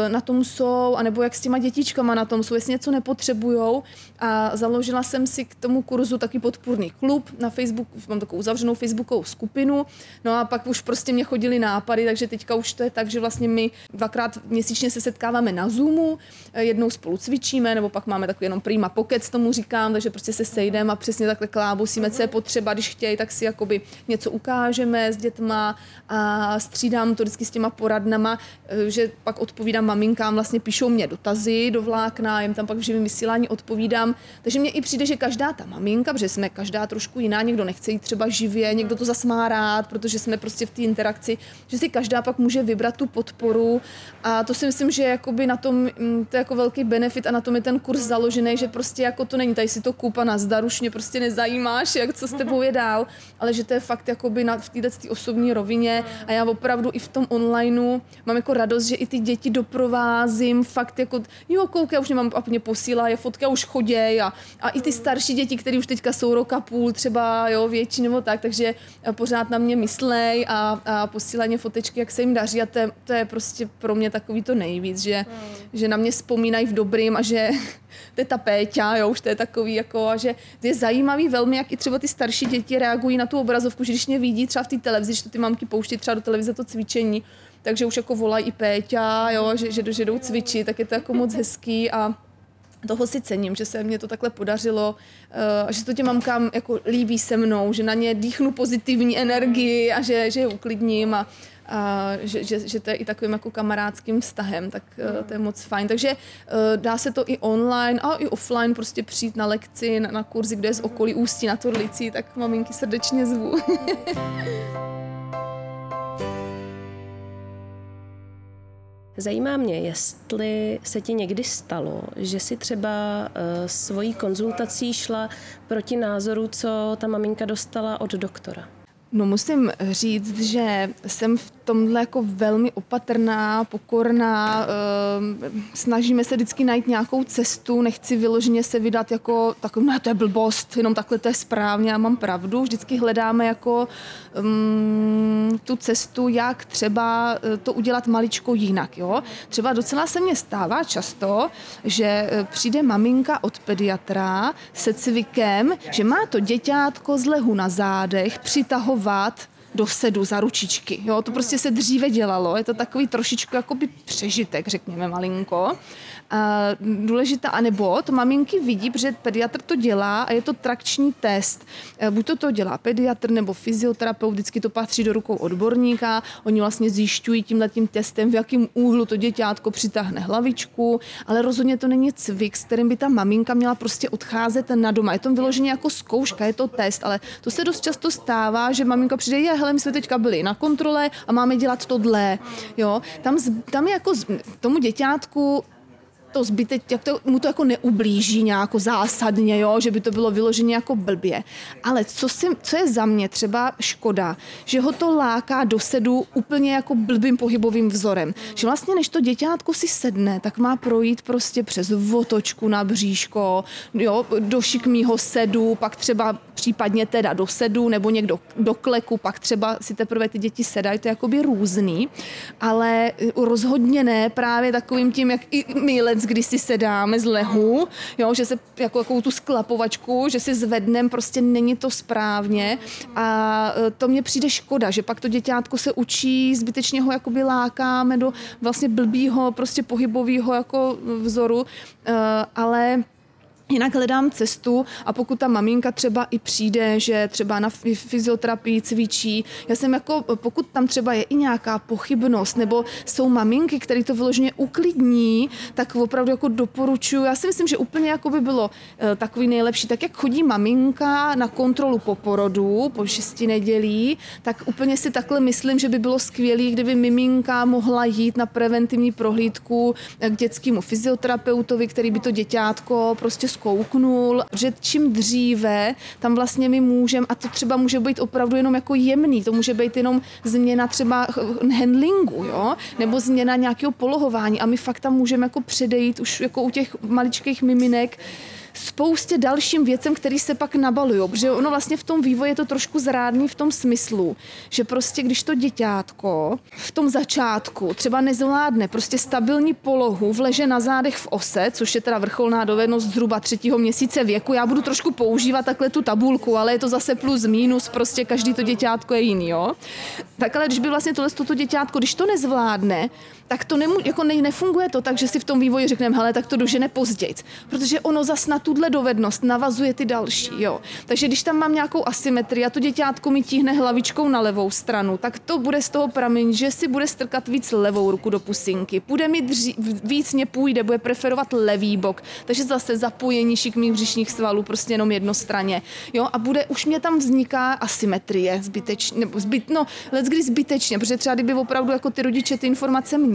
uh, na tom jsou, anebo jak s těma dětičkama na tom jsou, jestli něco nepotřebujou. A založila jsem si k tomu kurzu taky podpůrný klub na Facebooku, mám takovou uzavřenou Facebookovou skupinu, no a pak už prostě mě chodili nápady, takže teďka už to je tak, že vlastně my dvakrát měsíčně se setkáváme na Zoomu, eh, jednou spolu cvičíme, nebo pak máme takový jenom prima pocket, tomu říkám, takže prostě se sejdeme a přesně takhle klábosíme, co je potřeba, když chtějí, tak si jakoby něco ukážeme s dětma a střídám to vždycky s těma poradnama, eh, že pak odpovídám maminkám, vlastně píšou mě dotazy do vlákna, jim tam pak v živém vysílání odpovídám. Takže mně i přijde, že každá ta maminka, protože jsme každá trošku jiná, někdo nechce jít třeba živě, někdo to zas má rád, protože jsme prostě v té interakci, že si každá pak může vybrat tu podporu a to si myslím, že jakoby na tom, mm, to je jako velký benefit a na tom je ten kurz založený, že prostě jako to není, tady si to koupa na zdar, už mě prostě nezajímáš, jak co s tebou je dál, ale že to je fakt jakoby na, v této osobní rovině a já opravdu i v tom onlineu mám jako radost, že i ty děti doprovázím, fakt jako, jo, koukej, už nemám a mě posílá, je fotka už choděj a, a i ty starší děti, které už teďka jsou roka půl, třeba jo, větší nebo tak, takže pořád na mě myslej a, a posílaně fotečky, jak se jim daří a to je, to je prostě pro mě takový to nejvíc, že, hmm. že na mě vzpomínají v dobrým a že to je ta Péťa, jo, už to je takový jako, a že je zajímavý velmi, jak i třeba ty starší děti reagují na tu obrazovku, že když mě vidí třeba v té televizi, že to ty mamky pouští třeba do televize to cvičení, takže už jako volají i Péťa, jo, že, že, že jdou cvičit, tak je to jako moc hezký a toho si cením, že se mně to takhle podařilo uh, a že to těm mamkám jako líbí se mnou, že na ně dýchnu pozitivní energii a že, že je uklidním a, a že, že, že to je i takovým jako kamarádským vztahem, tak uh, to je moc fajn. Takže uh, dá se to i online a i offline prostě přijít na lekci, na, na kurzy, kde je z okolí Ústí na Torlicí, tak maminky srdečně zvu. Zajímá mě, jestli se ti někdy stalo, že si třeba uh, svojí konzultací šla proti názoru, co ta maminka dostala od doktora. No musím říct, že jsem v tomhle jako velmi opatrná, pokorná, ehm, snažíme se vždycky najít nějakou cestu, nechci vyloženě se vydat jako takový, ne, to je blbost, jenom takhle to je správně, já mám pravdu, vždycky hledáme jako um, tu cestu, jak třeba eh, to udělat maličko jinak, jo. Třeba docela se mně stává často, že eh, přijde maminka od pediatra se cvikem, že má to děťátko z lehu na zádech přitahovat do sedu za ručičky. Jo? To prostě se dříve dělalo, je to takový trošičku jakoby přežitek, řekněme malinko. A důležitá, anebo to maminky vidí, protože pediatr to dělá a je to trakční test. E, buď to to dělá pediatr nebo fyzioterapeut, vždycky to patří do rukou odborníka, oni vlastně zjišťují tímhle tím testem, v jakém úhlu to děťátko přitáhne hlavičku, ale rozhodně to není cvik, s kterým by ta maminka měla prostě odcházet na doma. Je to vyloženě jako zkouška, je to test, ale to se dost často stává, že maminka přijde, je, hele, my jsme teďka byli na kontrole a máme dělat tohle. Jo? Tam, tam je jako tomu děťátku to zbytek, jak to, mu to jako neublíží nějak zásadně, jo, že by to bylo vyloženě jako blbě. Ale co, si, co je za mě třeba škoda, že ho to láká do sedu úplně jako blbým pohybovým vzorem. Že vlastně než to děťátko si sedne, tak má projít prostě přes votočku na bříško, jo, do šikmýho sedu, pak třeba případně teda do sedu nebo někdo do kleku, pak třeba si teprve ty děti sedají, to je jakoby různý, ale rozhodně ne právě takovým tím, jak i my kdy si sedáme z lehu, jo, že se jako jako tu sklapovačku, že si zvedneme, prostě není to správně. A e, to mně přijde škoda, že pak to děťátko se učí, zbytečně ho jakoby lákáme do vlastně blbýho, prostě pohybového jako vzoru, e, ale Jinak hledám cestu a pokud ta maminka třeba i přijde, že třeba na fyzioterapii cvičí, já jsem jako, pokud tam třeba je i nějaká pochybnost, nebo jsou maminky, které to vyloženě uklidní, tak opravdu jako doporučuji. Já si myslím, že úplně jako by bylo uh, takový nejlepší, tak jak chodí maminka na kontrolu po porodu, po šesti nedělí, tak úplně si takhle myslím, že by bylo skvělé, kdyby miminka mohla jít na preventivní prohlídku k dětskému fyzioterapeutovi, který by to děťátko prostě zkouknul, že čím dříve tam vlastně my můžeme, a to třeba může být opravdu jenom jako jemný, to může být jenom změna třeba handlingu, jo? nebo změna nějakého polohování a my fakt tam můžeme jako předejít už jako u těch maličkých miminek, spoustě dalším věcem, který se pak nabalují. Protože ono vlastně v tom vývoji je to trošku zrádný v tom smyslu, že prostě když to děťátko v tom začátku třeba nezvládne prostě stabilní polohu, vleže na zádech v ose, což je teda vrcholná dovednost zhruba třetího měsíce věku. Já budu trošku používat takhle tu tabulku, ale je to zase plus minus, prostě každý to děťátko je jiný, jo. Tak ale když by vlastně tohle toto děťátko, když to nezvládne, tak to nemů- jako ne- nefunguje to tak, že si v tom vývoji řekneme, hele, tak to dožene později. Protože ono zas na tuhle dovednost navazuje ty další, jo. Takže když tam mám nějakou asymetrii a to děťátko mi tíhne hlavičkou na levou stranu, tak to bude z toho pramen, že si bude strkat víc levou ruku do pusinky. Půjde mi dří- víc mě půjde, bude preferovat levý bok. Takže zase zapojení šikmých břišních svalů prostě jenom jednostranně. Jo, a bude, už mě tam vzniká asymetrie zbytečně, nebo zbyt, no, let kdy zbytečně, protože třeba kdyby opravdu jako ty rodiče ty informace měli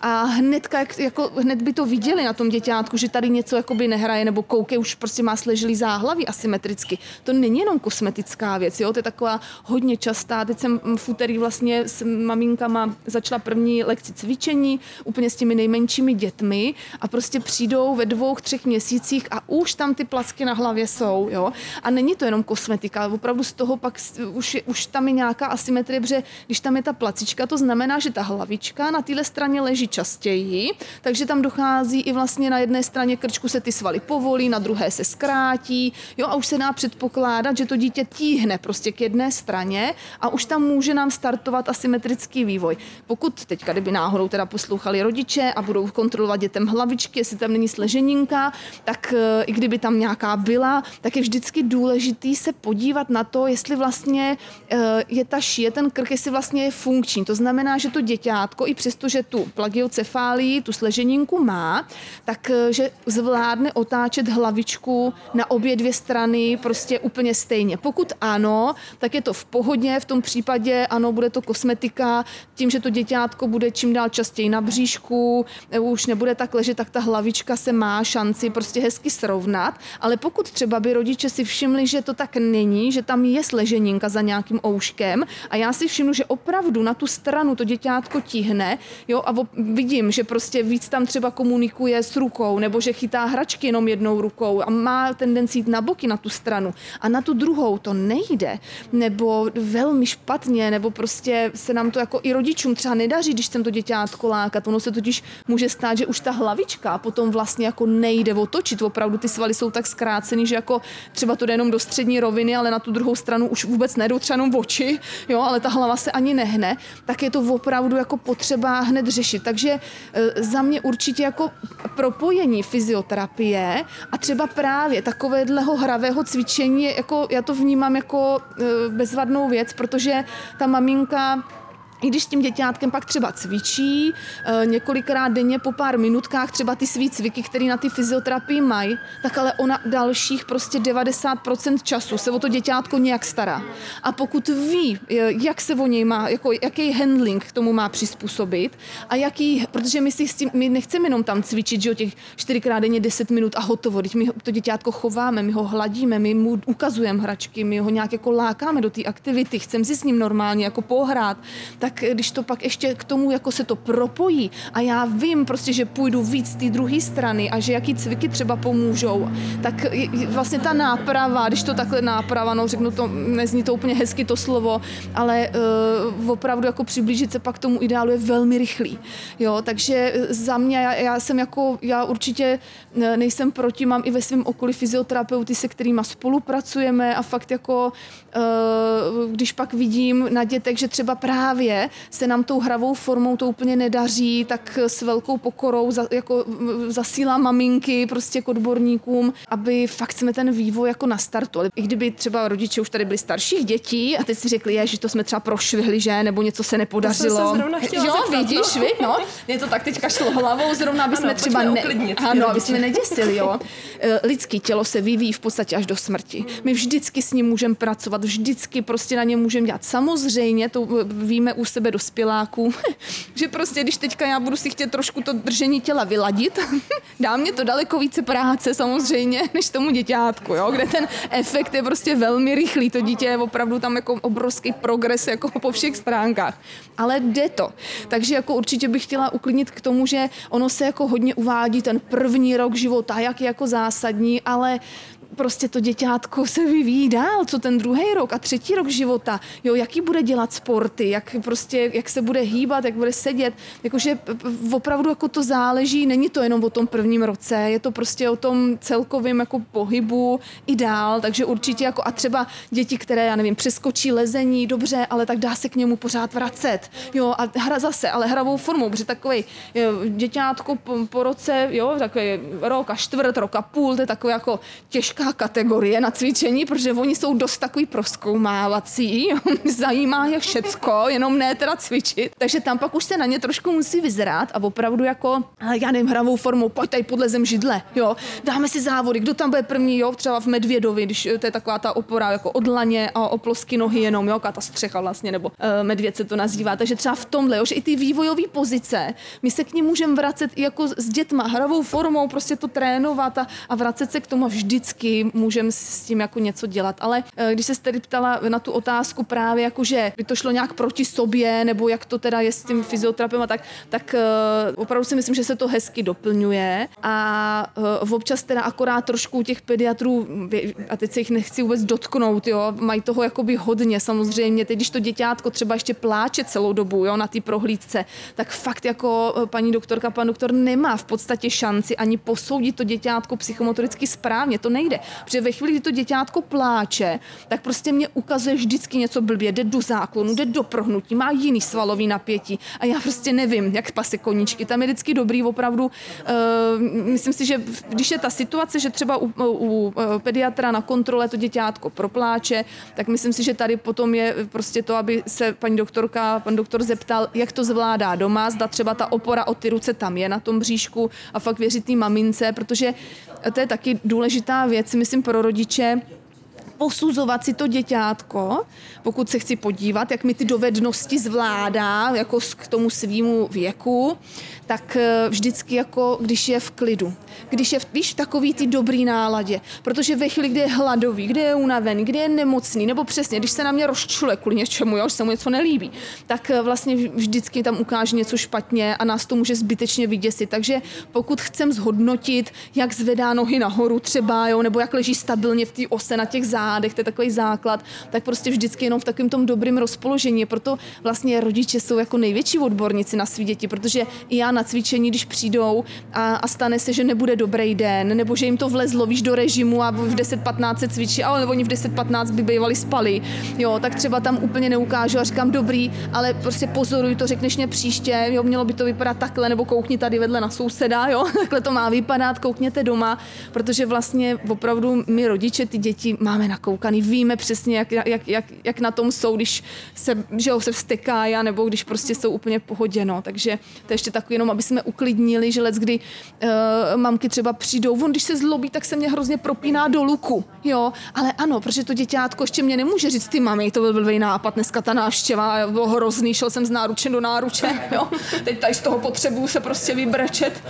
a hnedka, jak, jako, hned by to viděli na tom děťátku, že tady něco jakoby nehraje nebo kouke už prostě má sležilý záhlaví asymetricky. To není jenom kosmetická věc, jo? to je taková hodně častá. Teď jsem v úterý vlastně s maminkama začala první lekci cvičení, úplně s těmi nejmenšími dětmi a prostě přijdou ve dvou, třech měsících a už tam ty placky na hlavě jsou. Jo? A není to jenom kosmetika, ale opravdu z toho pak už, už tam je nějaká asymetrie, protože když tam je ta placička, to znamená, že ta hlavička na téhle straně leží častěji, takže tam dochází i vlastně na jedné straně krčku se ty svaly povolí, na druhé se zkrátí, jo, a už se dá předpokládat, že to dítě tíhne prostě k jedné straně a už tam může nám startovat asymetrický vývoj. Pokud teďka, kdyby náhodou teda poslouchali rodiče a budou kontrolovat dětem hlavičky, jestli tam není sleženinka, tak e, i kdyby tam nějaká byla, tak je vždycky důležitý se podívat na to, jestli vlastně e, je ta šíje, ten krk, jestli vlastně je funkční. To znamená, že to děťátko, i přesto, že tu plagiocefálii, tu sleženinku má, tak e, že zvládne otáčet hlavičku na obě dvě strany prostě úplně stejně. Pokud ano, tak je to v pohodě, v tom případě ano, bude to kosmetika, tím, že to děťátko bude čím dál častěji na bříšku, už nebude tak ležet, tak ta hlavička se má šanci prostě hezky srovnat, ale pokud třeba by rodiče si všimli, že to tak není, že tam je sleženinka za nějakým ouškem a já si všimnu, že opravdu na tu stranu to děťátko tíhne, jo, a vidím, že prostě víc tam třeba komunikuje s rukou, nebo že chytá hračky jenom jednou rukou a má tendenci jít na boky na tu stranu a na tu druhou to nejde, nebo velmi špatně, nebo prostě se nám to jako i rodičům třeba nedaří, když jsem to děťátko lákat. Ono se totiž může stát, že už ta hlavička potom vlastně jako nejde otočit. Opravdu ty svaly jsou tak zkrácený, že jako třeba to jde jenom do střední roviny, ale na tu druhou stranu už vůbec nejdou třeba jenom oči, jo, ale ta hlava se ani nehne, tak je to opravdu jako potřeba hned řešit. Takže e, za mě určitě jako propojení fyzioterapie a třeba právě takového hravého cvičení, jako já to vnímám jako e, bezvadnou věc, protože ta maminka i když s tím děťátkem pak třeba cvičí e, několikrát denně po pár minutkách třeba ty svý cviky, které na ty fyzioterapii mají, tak ale ona dalších prostě 90% času se o to děťátko nějak stará. A pokud ví, jak se o něj má, jako, jaký handling k tomu má přizpůsobit a jaký, protože my si s tím, my nechceme jenom tam cvičit, že o těch čtyřikrát denně 10 minut a hotovo, teď my to děťátko chováme, my ho hladíme, my mu ukazujeme hračky, my ho nějak jako lákáme do té aktivity, chceme si s ním normálně jako pohrát, tak tak když to pak ještě k tomu jako se to propojí a já vím prostě, že půjdu víc z té druhé strany a že jaký cviky třeba pomůžou, tak vlastně ta náprava, když to takhle náprava, no řeknu to, nezní to úplně hezky to slovo, ale uh, opravdu jako přiblížit se pak k tomu ideálu je velmi rychlý. Jo, takže za mě, já, já jsem jako, já určitě nejsem proti, mám i ve svém okolí fyzioterapeuty, se kterými spolupracujeme a fakt jako, uh, když pak vidím na dětech, že třeba právě se nám tou hravou formou to úplně nedaří, tak s velkou pokorou za, jako zasílám maminky prostě k odborníkům, aby fakt jsme ten vývoj jako nastartovali. I kdyby třeba rodiče už tady byli starších dětí a teď si řekli, že to jsme třeba prošvihli, že, nebo něco se nepodařilo. To jsem se jo, zeptat, vidíš, no. Vy, no. Mě to tak teďka šlo hlavou, zrovna aby ano, jsme třeba ne, ano, aby jsme neděsili, jo. E, lidský tělo se vyvíjí v podstatě až do smrti. My vždycky s ním můžeme pracovat, vždycky prostě na něm můžeme dělat. Samozřejmě, to víme u sebe dospěláků, že prostě když teďka já budu si chtět trošku to držení těla vyladit, dá mě to daleko více práce samozřejmě, než tomu děťátku, jo, kde ten efekt je prostě velmi rychlý. To dítě je opravdu tam jako obrovský progres jako po všech stránkách. Ale jde to. Takže jako určitě bych chtěla uklidnit k tomu, že ono se jako hodně uvádí ten první rok života, jak je jako zásadní, ale prostě to děťátko se vyvíjí dál, co ten druhý rok a třetí rok života, jo, jaký bude dělat sporty, jak prostě, jak se bude hýbat, jak bude sedět, jakože opravdu jako to záleží, není to jenom o tom prvním roce, je to prostě o tom celkovém jako pohybu i dál, takže určitě jako a třeba děti, které, já nevím, přeskočí lezení, dobře, ale tak dá se k němu pořád vracet, jo, a hra zase, ale hravou formou, protože takový děťátko po, po roce, jo, takový rok a čtvrt, rok a půl, to je takový jako těžká těžká kategorie na cvičení, protože oni jsou dost takový proskoumávací, zajímá je všecko, jenom ne teda cvičit. Takže tam pak už se na ně trošku musí vyzrát a opravdu jako, já nevím, hravou formou, pojď tady podle zem židle, jo, dáme si závody, kdo tam bude první, jo, třeba v Medvědovi, když to je taková ta opora jako od laně a o plosky nohy jenom, jo, ta střecha vlastně, nebo uh, medvěd se to nazývá. Takže třeba v tomhle, jo, že i ty vývojové pozice, my se k ním můžeme vracet i jako s dětma, hravou formou, prostě to trénovat a, a vracet se k tomu vždycky můžeme s tím jako něco dělat. Ale eh, když se tedy ptala na tu otázku právě jako, že by to šlo nějak proti sobě, nebo jak to teda je s tím fyzioterapem a tak, tak eh, opravdu si myslím, že se to hezky doplňuje a eh, občas teda akorát trošku těch pediatrů, a teď se jich nechci vůbec dotknout, jo, mají toho jakoby hodně samozřejmě. Teď, když to děťátko třeba ještě pláče celou dobu, jo, na té prohlídce, tak fakt jako paní doktorka, pan doktor nemá v podstatě šanci ani posoudit to děťátko psychomotoricky správně, to nejde. Protože ve chvíli, kdy to děťátko pláče, tak prostě mě ukazuje vždycky něco blbě, jde do záklonu, jde do prohnutí, má jiný svalový napětí. A já prostě nevím, jak pase koníčky. Tam je vždycky dobrý opravdu, uh, myslím si, že když je ta situace, že třeba u, u, eh, pediatra na kontrole to děťátko propláče, tak myslím si, že tady potom je prostě to, aby se paní doktorka, pan doktor zeptal, jak to zvládá doma, zda třeba ta opora o ty ruce tam je na tom bříšku a fakt věřit té mamince, protože to je taky důležitá věc, myslím pro rodiče, posuzovat si to děťátko, pokud se chci podívat, jak mi ty dovednosti zvládá, jako k tomu svýmu věku, tak eh, vždycky jako, když je v klidu. Když je v, víš, takový ty dobrý náladě. Protože ve chvíli, kdy je hladový, kdy je unavený, kdy je nemocný, nebo přesně, když se na mě rozčule kvůli něčemu, jo, že se mu něco nelíbí, tak eh, vlastně vždycky tam ukáže něco špatně a nás to může zbytečně vyděsit. Takže pokud chcem zhodnotit, jak zvedá nohy nahoru třeba, jo, nebo jak leží stabilně v té ose na těch zádech, to je takový základ, tak prostě vždycky jenom v takovém tom dobrém rozpoložení. Proto vlastně rodiče jsou jako největší odborníci na svý děti, protože i já na cvičení, když přijdou a, a stane se, že nebude dobrý den, nebo že jim to vlezlo, víš, do režimu a v 10.15 se cvičí, ale oni v 10.15 by bývali spali, jo, tak třeba tam úplně neukážu a říkám dobrý, ale prostě pozoruj to, řekneš mě příště, jo, mělo by to vypadat takhle, nebo koukni tady vedle na souseda, jo, takhle to má vypadat, koukněte doma, protože vlastně opravdu my rodiče ty děti máme nakoukaný, víme přesně, jak, jak, jak, jak na tom jsou, když se, že jo, se vsteká, nebo když prostě jsou úplně v pohodě, no. takže to je ještě takový jenom, aby jsme uklidnili, že let, kdy uh, mamky třeba přijdou, on když se zlobí, tak se mě hrozně propíná do luku, jo, ale ano, protože to děťátko ještě mě nemůže říct, ty mami, to byl blbý nápad, dneska ta návštěva, bylo hrozný, šel jsem z náruče do náruče, jo, teď tady z toho potřebuju se prostě vybrečet,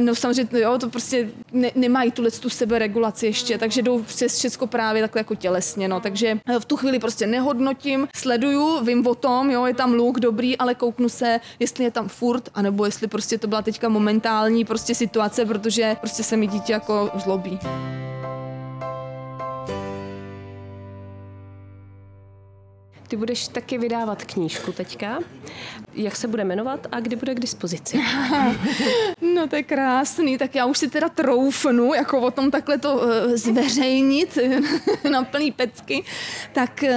no samozřejmě, jo, to prostě ne, nemají tuhle tu seberegulaci ještě, takže jdou přes všechno právě takhle jako tělesně, no, takže v tu chvíli prostě nehodnotím, sleduju, vím o tom, jo, je tam luk dobrý, ale kouknu se, jestli je tam furt, anebo jestli prostě to byla teďka momentální prostě situace, protože prostě se mi dítě jako zlobí. Ty budeš taky vydávat knížku teďka. Jak se bude jmenovat a kdy bude k dispozici? no to je krásný, tak já už si teda troufnu, jako o tom takhle to uh, zveřejnit na plný pecky. Tak uh,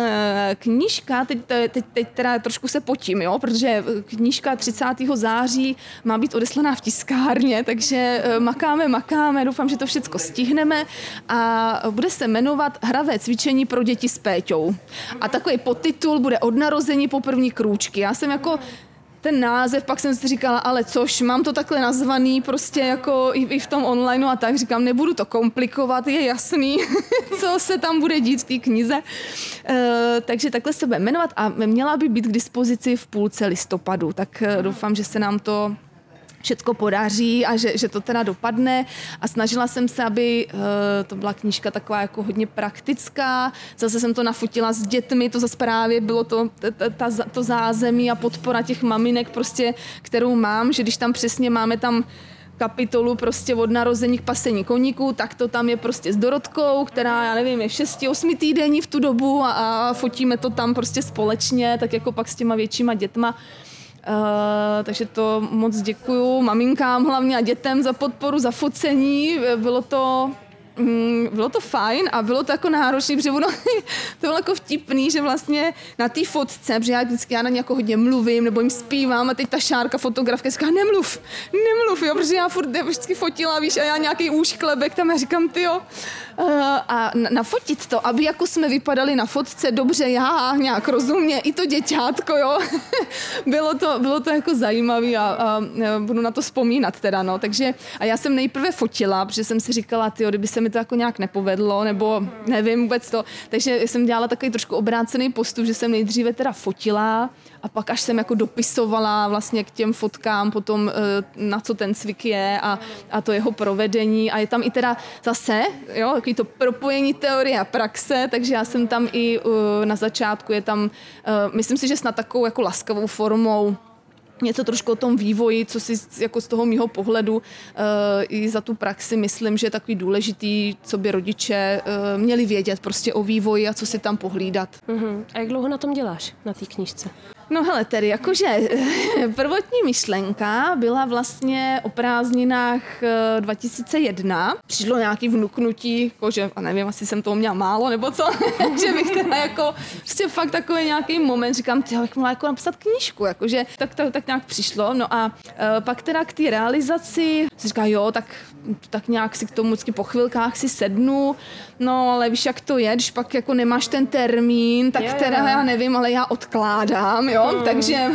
knížka, teď, teď, teď teda trošku se potím, jo, protože knížka 30. září má být odeslaná v tiskárně, takže makáme, makáme, doufám, že to všechno stihneme a bude se jmenovat Hravé cvičení pro děti s Péťou. A takový podtitul titul bude od narození po první krůčky. Já jsem jako ten název, pak jsem si říkala, ale což, mám to takhle nazvaný prostě jako i, i v tom online a tak, říkám, nebudu to komplikovat, je jasný, co se tam bude dít v té knize. E, takže takhle se bude jmenovat a měla by být k dispozici v půlce listopadu, tak e, doufám, že se nám to všecko podaří a že, že to teda dopadne a snažila jsem se, aby uh, to byla knížka taková jako hodně praktická, zase jsem to nafotila s dětmi, to zase právě bylo to, ta, ta, to zázemí a podpora těch maminek prostě, kterou mám, že když tam přesně máme tam kapitolu prostě od narození k pasení koníků, tak to tam je prostě s Dorotkou, která, já nevím, je 6-8 týdení v tu dobu a, a fotíme to tam prostě společně, tak jako pak s těma většíma dětma. Takže to moc děkuju maminkám hlavně a dětem za podporu, za focení. Bylo to mm, bylo to fajn a bylo to jako náročné, protože ono, to bylo jako vtipný, že vlastně na té fotce, protože já vždycky já na ně jako hodně mluvím nebo jim zpívám a teď ta šárka fotografka říká nemluv, nemluv, jo, protože já furt vždycky fotila, víš, a já nějaký úšklebek tam a říkám, ty jo, a nafotit to, aby jako jsme vypadali na fotce dobře já, nějak rozumně, i to děťátko, jo, bylo, to, bylo to jako zajímavé a, a, budu na to vzpomínat teda, no, takže a já jsem nejprve fotila, protože jsem si říkala, ty kdyby se mi to jako nějak nepovedlo, nebo nevím vůbec to, takže jsem dělala takový trošku obrácený postup, že jsem nejdříve teda fotila, a pak až jsem jako dopisovala vlastně k těm fotkám potom, eh, na co ten cvik je a, a to jeho provedení. A je tam i teda zase, jo, takový to propojení teorie a praxe, takže já jsem tam i eh, na začátku je tam, eh, myslím si, že snad takovou jako laskavou formou něco trošku o tom vývoji, co si jako z toho mýho pohledu uh, i za tu praxi myslím, že je takový důležitý, co by rodiče uh, měli vědět prostě o vývoji a co si tam pohlídat. Uh-huh. A jak dlouho na tom děláš, na té knížce? No hele, tedy jakože prvotní myšlenka byla vlastně o prázdninách 2001. Eh, Přišlo nějaký vnuknutí, jakože, a nevím, asi jsem toho měla málo, nebo co, že bych teda jako, prostě fakt takový nějaký moment, říkám, ty bych mohla jako napsat knížku, jakože tak, tak, tak nějak přišlo. No a uh, pak teda k té realizaci, si říká, jo, tak, tak nějak si k tomu vždycky po chvilkách si sednu, no ale víš, jak to je, když pak jako nemáš ten termín, tak teda já nevím, ale já odkládám, jo jo, mm. takže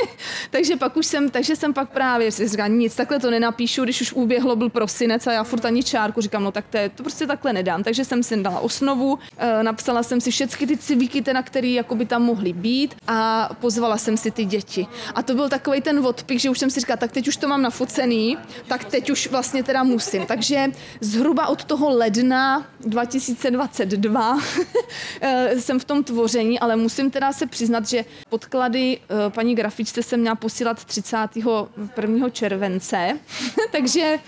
takže pak už jsem, takže jsem pak právě si říkala, nic, takhle to nenapíšu, když už uběhlo, byl prosinec a já furt ani čárku říkám, no tak to, je, to prostě takhle nedám. Takže jsem si dala osnovu, e, napsala jsem si všechny ty civíky, na který jako by tam mohly být a pozvala jsem si ty děti. A to byl takový ten odpik, že už jsem si říkala, tak teď už to mám nafocený, tak teď už vlastně teda musím. Takže zhruba od toho ledna 2022 eh, jsem v tom tvoření, ale musím teda se přiznat, že podklady eh, paní grafičce jsem měla posílat 31. července, takže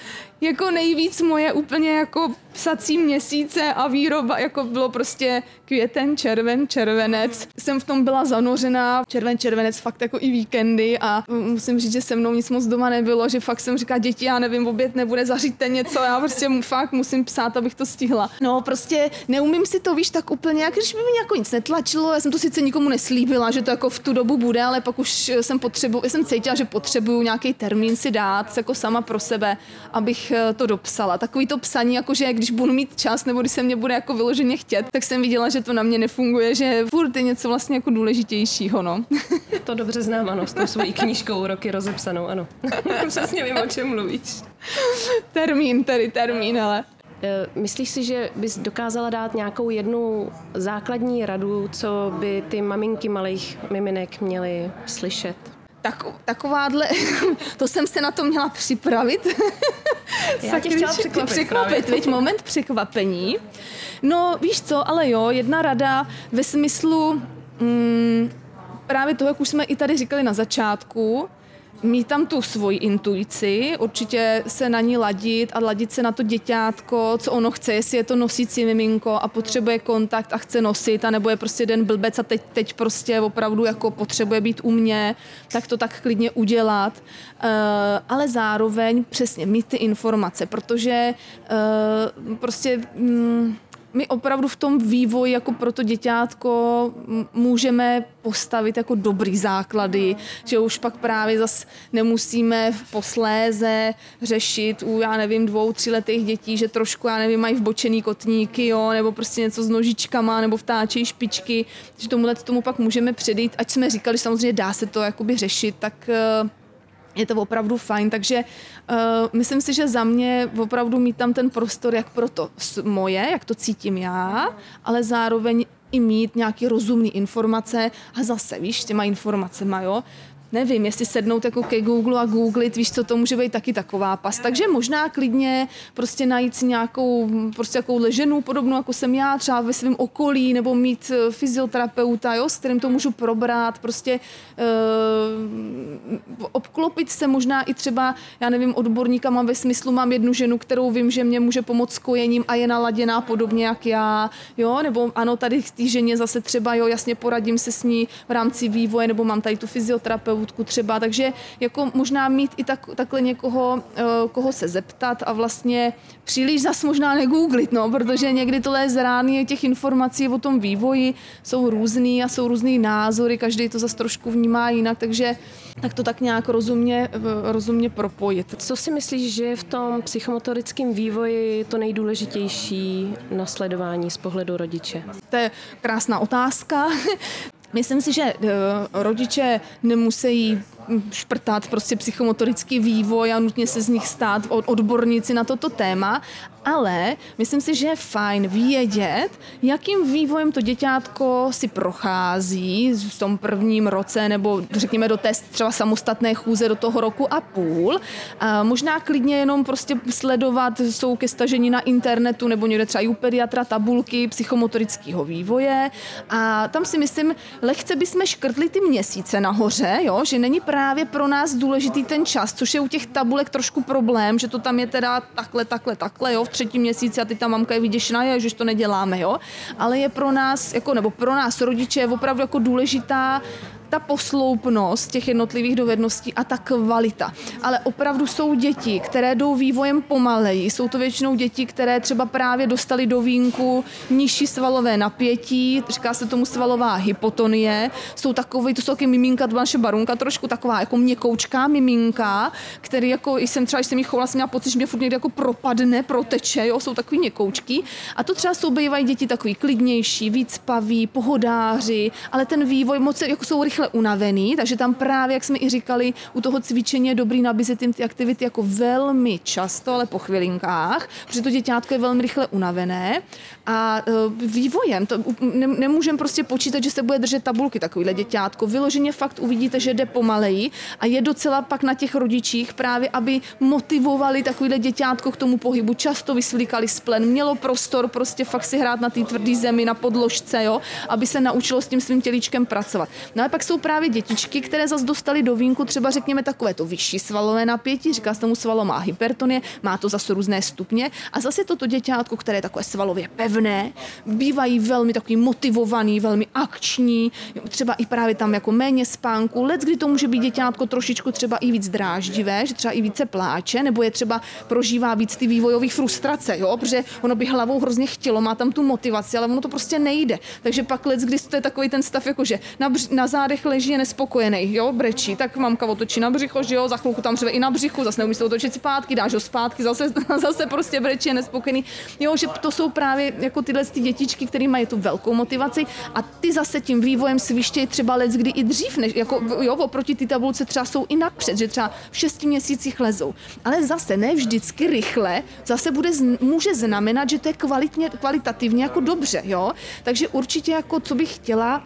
jako nejvíc moje úplně jako psací měsíce a výroba, jako bylo prostě květen, červen, červenec. Jsem v tom byla zanořená, červen, červenec, fakt jako i víkendy a musím říct, že se mnou nic moc doma nebylo, že fakt jsem říkala, děti, já nevím, oběd nebude, zaříte něco, já prostě fakt musím psát, abych to stihla. No prostě neumím si to, víš, tak úplně, jak když by mi jako nic netlačilo, já jsem to sice nikomu neslíbila, že to jako v tu dobu bude, ale pak už jsem potřebu, jsem cítila, že potřebuju nějaký termín si dát, jako sama pro sebe, abych eh, to dopsala. Takový to psaní, jako že když budu mít čas, nebo když se mě bude jako vyloženě chtět, tak jsem viděla, že to na mě nefunguje, že furt je něco vlastně jako důležitějšího, no. To dobře znám, ano, s tou svojí knížkou roky rozepsanou, ano. Přesně vím, o čem mluvíš. termín, tedy termín, ale. Eh, myslíš si, že bys dokázala dát nějakou jednu základní radu, co by ty maminky malých miminek měly slyšet? Tak, takováhle, to jsem se na to měla připravit. Já tě chtěla překvapit. Překvapit, veď moment překvapení. No víš co, ale jo, jedna rada ve smyslu mm, právě toho, jak už jsme i tady říkali na začátku, mít tam tu svoji intuici, určitě se na ní ladit a ladit se na to děťátko, co ono chce, jestli je to nosící miminko a potřebuje kontakt a chce nosit, a nebo je prostě jeden blbec a teď, teď prostě opravdu jako potřebuje být u mě, tak to tak klidně udělat. Uh, ale zároveň přesně mít ty informace, protože uh, prostě... Um, my opravdu v tom vývoji jako pro to děťátko můžeme postavit jako dobrý základy, že už pak právě zas nemusíme posléze řešit u, já nevím, dvou, letých dětí, že trošku, já nevím, mají vbočený kotníky, jo, nebo prostě něco s nožičkama, nebo vtáčejí špičky, že tomuhle tomu pak můžeme předejít, ať jsme říkali, samozřejmě dá se to jakoby řešit, tak uh, je to opravdu fajn, takže uh, myslím si, že za mě opravdu mít tam ten prostor jak pro to moje, jak to cítím já, ale zároveň i mít nějaký rozumný informace a zase, víš, těma informacemi, jo, nevím, jestli sednout jako ke Google a googlit, víš co, to může být taky taková pas. Takže možná klidně prostě najít si nějakou prostě jako leženou podobnou, jako jsem já, třeba ve svém okolí, nebo mít eh, fyzioterapeuta, jo, s kterým to můžu probrat, prostě uh, obklopit se možná i třeba, já nevím, odborníka mám ve smyslu, mám jednu ženu, kterou vím, že mě může pomoct s kojením a je naladěná podobně jak já, jo, nebo ano, tady k té ženě zase třeba, jo, jasně poradím se s ní v rámci vývoje, nebo mám tady tu fyzioterapeutu, terapeutku třeba, takže jako možná mít i tak, takhle někoho, eh, koho se zeptat a vlastně příliš zas možná negooglit, no, protože někdy tohle zrání těch informací o tom vývoji jsou různý a jsou různý názory, každý to zase trošku vnímá jinak, takže tak to tak nějak rozumně, eh, rozumně propojit. Co si myslíš, že je v tom psychomotorickém vývoji to nejdůležitější nasledování z pohledu rodiče? To je krásná otázka. Myslím si, že eh, rodiče nemusí šprtat prostě psychomotorický vývoj a nutně se z nich stát odborníci na toto téma, ale myslím si, že je fajn vědět, jakým vývojem to děťátko si prochází v tom prvním roce nebo řekněme do té třeba samostatné chůze do toho roku a půl. A možná klidně jenom prostě sledovat, jsou ke stažení na internetu nebo někde třeba u pediatra tabulky psychomotorického vývoje a tam si myslím, lehce bychom škrtli ty měsíce nahoře, jo, že není právě pro nás důležitý ten čas, což je u těch tabulek trošku problém, že to tam je teda takhle, takhle, takhle, jo, v třetím měsíci a teď ta mamka je vyděšená, je, že to neděláme, jo. Ale je pro nás, jako, nebo pro nás rodiče je opravdu jako důležitá ta posloupnost těch jednotlivých dovedností a ta kvalita. Ale opravdu jsou děti, které jdou vývojem pomaleji. Jsou to většinou děti, které třeba právě dostaly do vínku nižší svalové napětí, říká se tomu svalová hypotonie. Jsou takové, to jsou taky miminka, to naše barunka, trošku taková jako měkoučká miminka, který jako, jsem třeba, když jsem jí chovala, jsem měla pocit, že mě furt někde jako propadne, proteče, jo, jsou takový měkoučky. A to třeba jsou bývají děti takový klidnější, víc paví, pohodáři, ale ten vývoj moc jako jsou rychle rychle unavený, takže tam právě, jak jsme i říkali, u toho cvičení je dobrý nabízet jim ty aktivity jako velmi často, ale po chvilinkách, protože to děťátko je velmi rychle unavené a uh, vývojem, to ne, nemůžeme prostě počítat, že se bude držet tabulky takovýhle děťátko. Vyloženě fakt uvidíte, že jde pomaleji a je docela pak na těch rodičích právě, aby motivovali takovýhle děťátko k tomu pohybu. Často vysvlíkali splen, mělo prostor prostě fakt si hrát na té tvrdé zemi, na podložce, jo, aby se naučilo s tím svým tělíčkem pracovat. No a pak jsou právě dětičky, které zase dostali do vínku třeba řekněme takové to vyšší svalové napětí, říká se tomu svalomá hypertonie, má to zase různé stupně a zase toto děťátko, které je takové svalově pevné, bývají velmi takový motivovaný, velmi akční, třeba i právě tam jako méně spánku, let, kdy to může být děťátko trošičku třeba i víc dráždivé, že třeba i více pláče, nebo je třeba prožívá víc ty vývojové frustrace, jo, protože ono by hlavou hrozně chtělo, má tam tu motivaci, ale ono to prostě nejde. Takže pak let, kdy to je takový ten stav, jako že na, bř- na zádech leží je nespokojený, jo, brečí, tak mamka otočí na břicho, že jo, za chvilku tam třeba i na břichu, zase neumí se otočit zpátky, dáš ho zpátky, zase, zase prostě brečí, je nespokojený. Jo, že to jsou právě jako tyhle ty dětičky, které mají tu velkou motivaci a ty zase tím vývojem svištějí třeba let, kdy i dřív, než, jako, jo, oproti ty tabulce třeba jsou i napřed, že třeba v šesti měsících lezou. Ale zase ne vždycky rychle, zase bude, může znamenat, že to je kvalitně, kvalitativně jako dobře, jo. Takže určitě jako, co bych chtěla,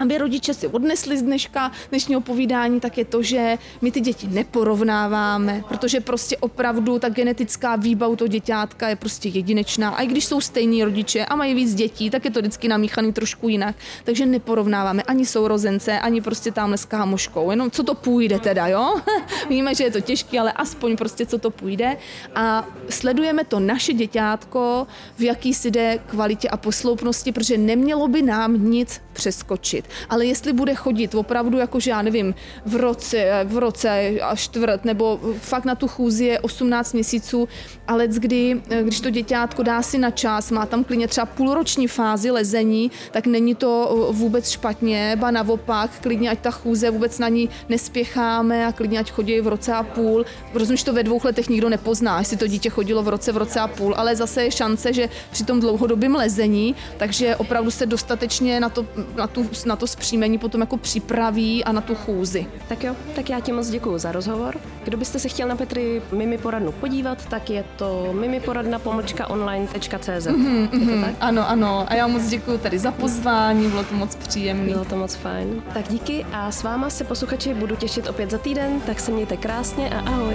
aby rodiče si odnesli z dneška, dnešního povídání, tak je to, že my ty děti neporovnáváme, protože prostě opravdu ta genetická výbava toho děťátka je prostě jedinečná. A i když jsou stejní rodiče a mají víc dětí, tak je to vždycky namíchaný trošku jinak. Takže neporovnáváme ani sourozence, ani prostě tamhle s kámoškou. Jenom co to půjde teda, jo? Víme, že je to těžké, ale aspoň prostě co to půjde. A sledujeme to naše děťátko, v jaký si jde kvalitě a posloupnosti, protože nemělo by nám nic přeskočit ale jestli bude chodit opravdu, jakože já nevím, v roce, v roce a čtvrt, nebo fakt na tu chůzi je 18 měsíců, ale kdy, když to děťátko dá si na čas, má tam klidně třeba půlroční fázi lezení, tak není to vůbec špatně, ba naopak, klidně ať ta chůze vůbec na ní nespěcháme a klidně ať chodí v roce a půl. Rozumím, že to ve dvou letech nikdo nepozná, jestli to dítě chodilo v roce, v roce a půl, ale zase je šance, že při tom dlouhodobém lezení, takže opravdu se dostatečně na, to, na, tu, na to zpříjmení potom jako připraví a na tu chůzi. Tak jo, tak já ti moc děkuji za rozhovor. Kdo byste se chtěl na Petry Mimi poradnu podívat, tak je to mimiporadna pomlčka online.cz. Mm-hmm, tak? Ano, ano. A já moc děkuji tady za pozvání, bylo to moc příjemné. Bylo to moc fajn. Tak díky a s váma se posluchači budu těšit opět za týden, tak se mějte krásně a ahoj.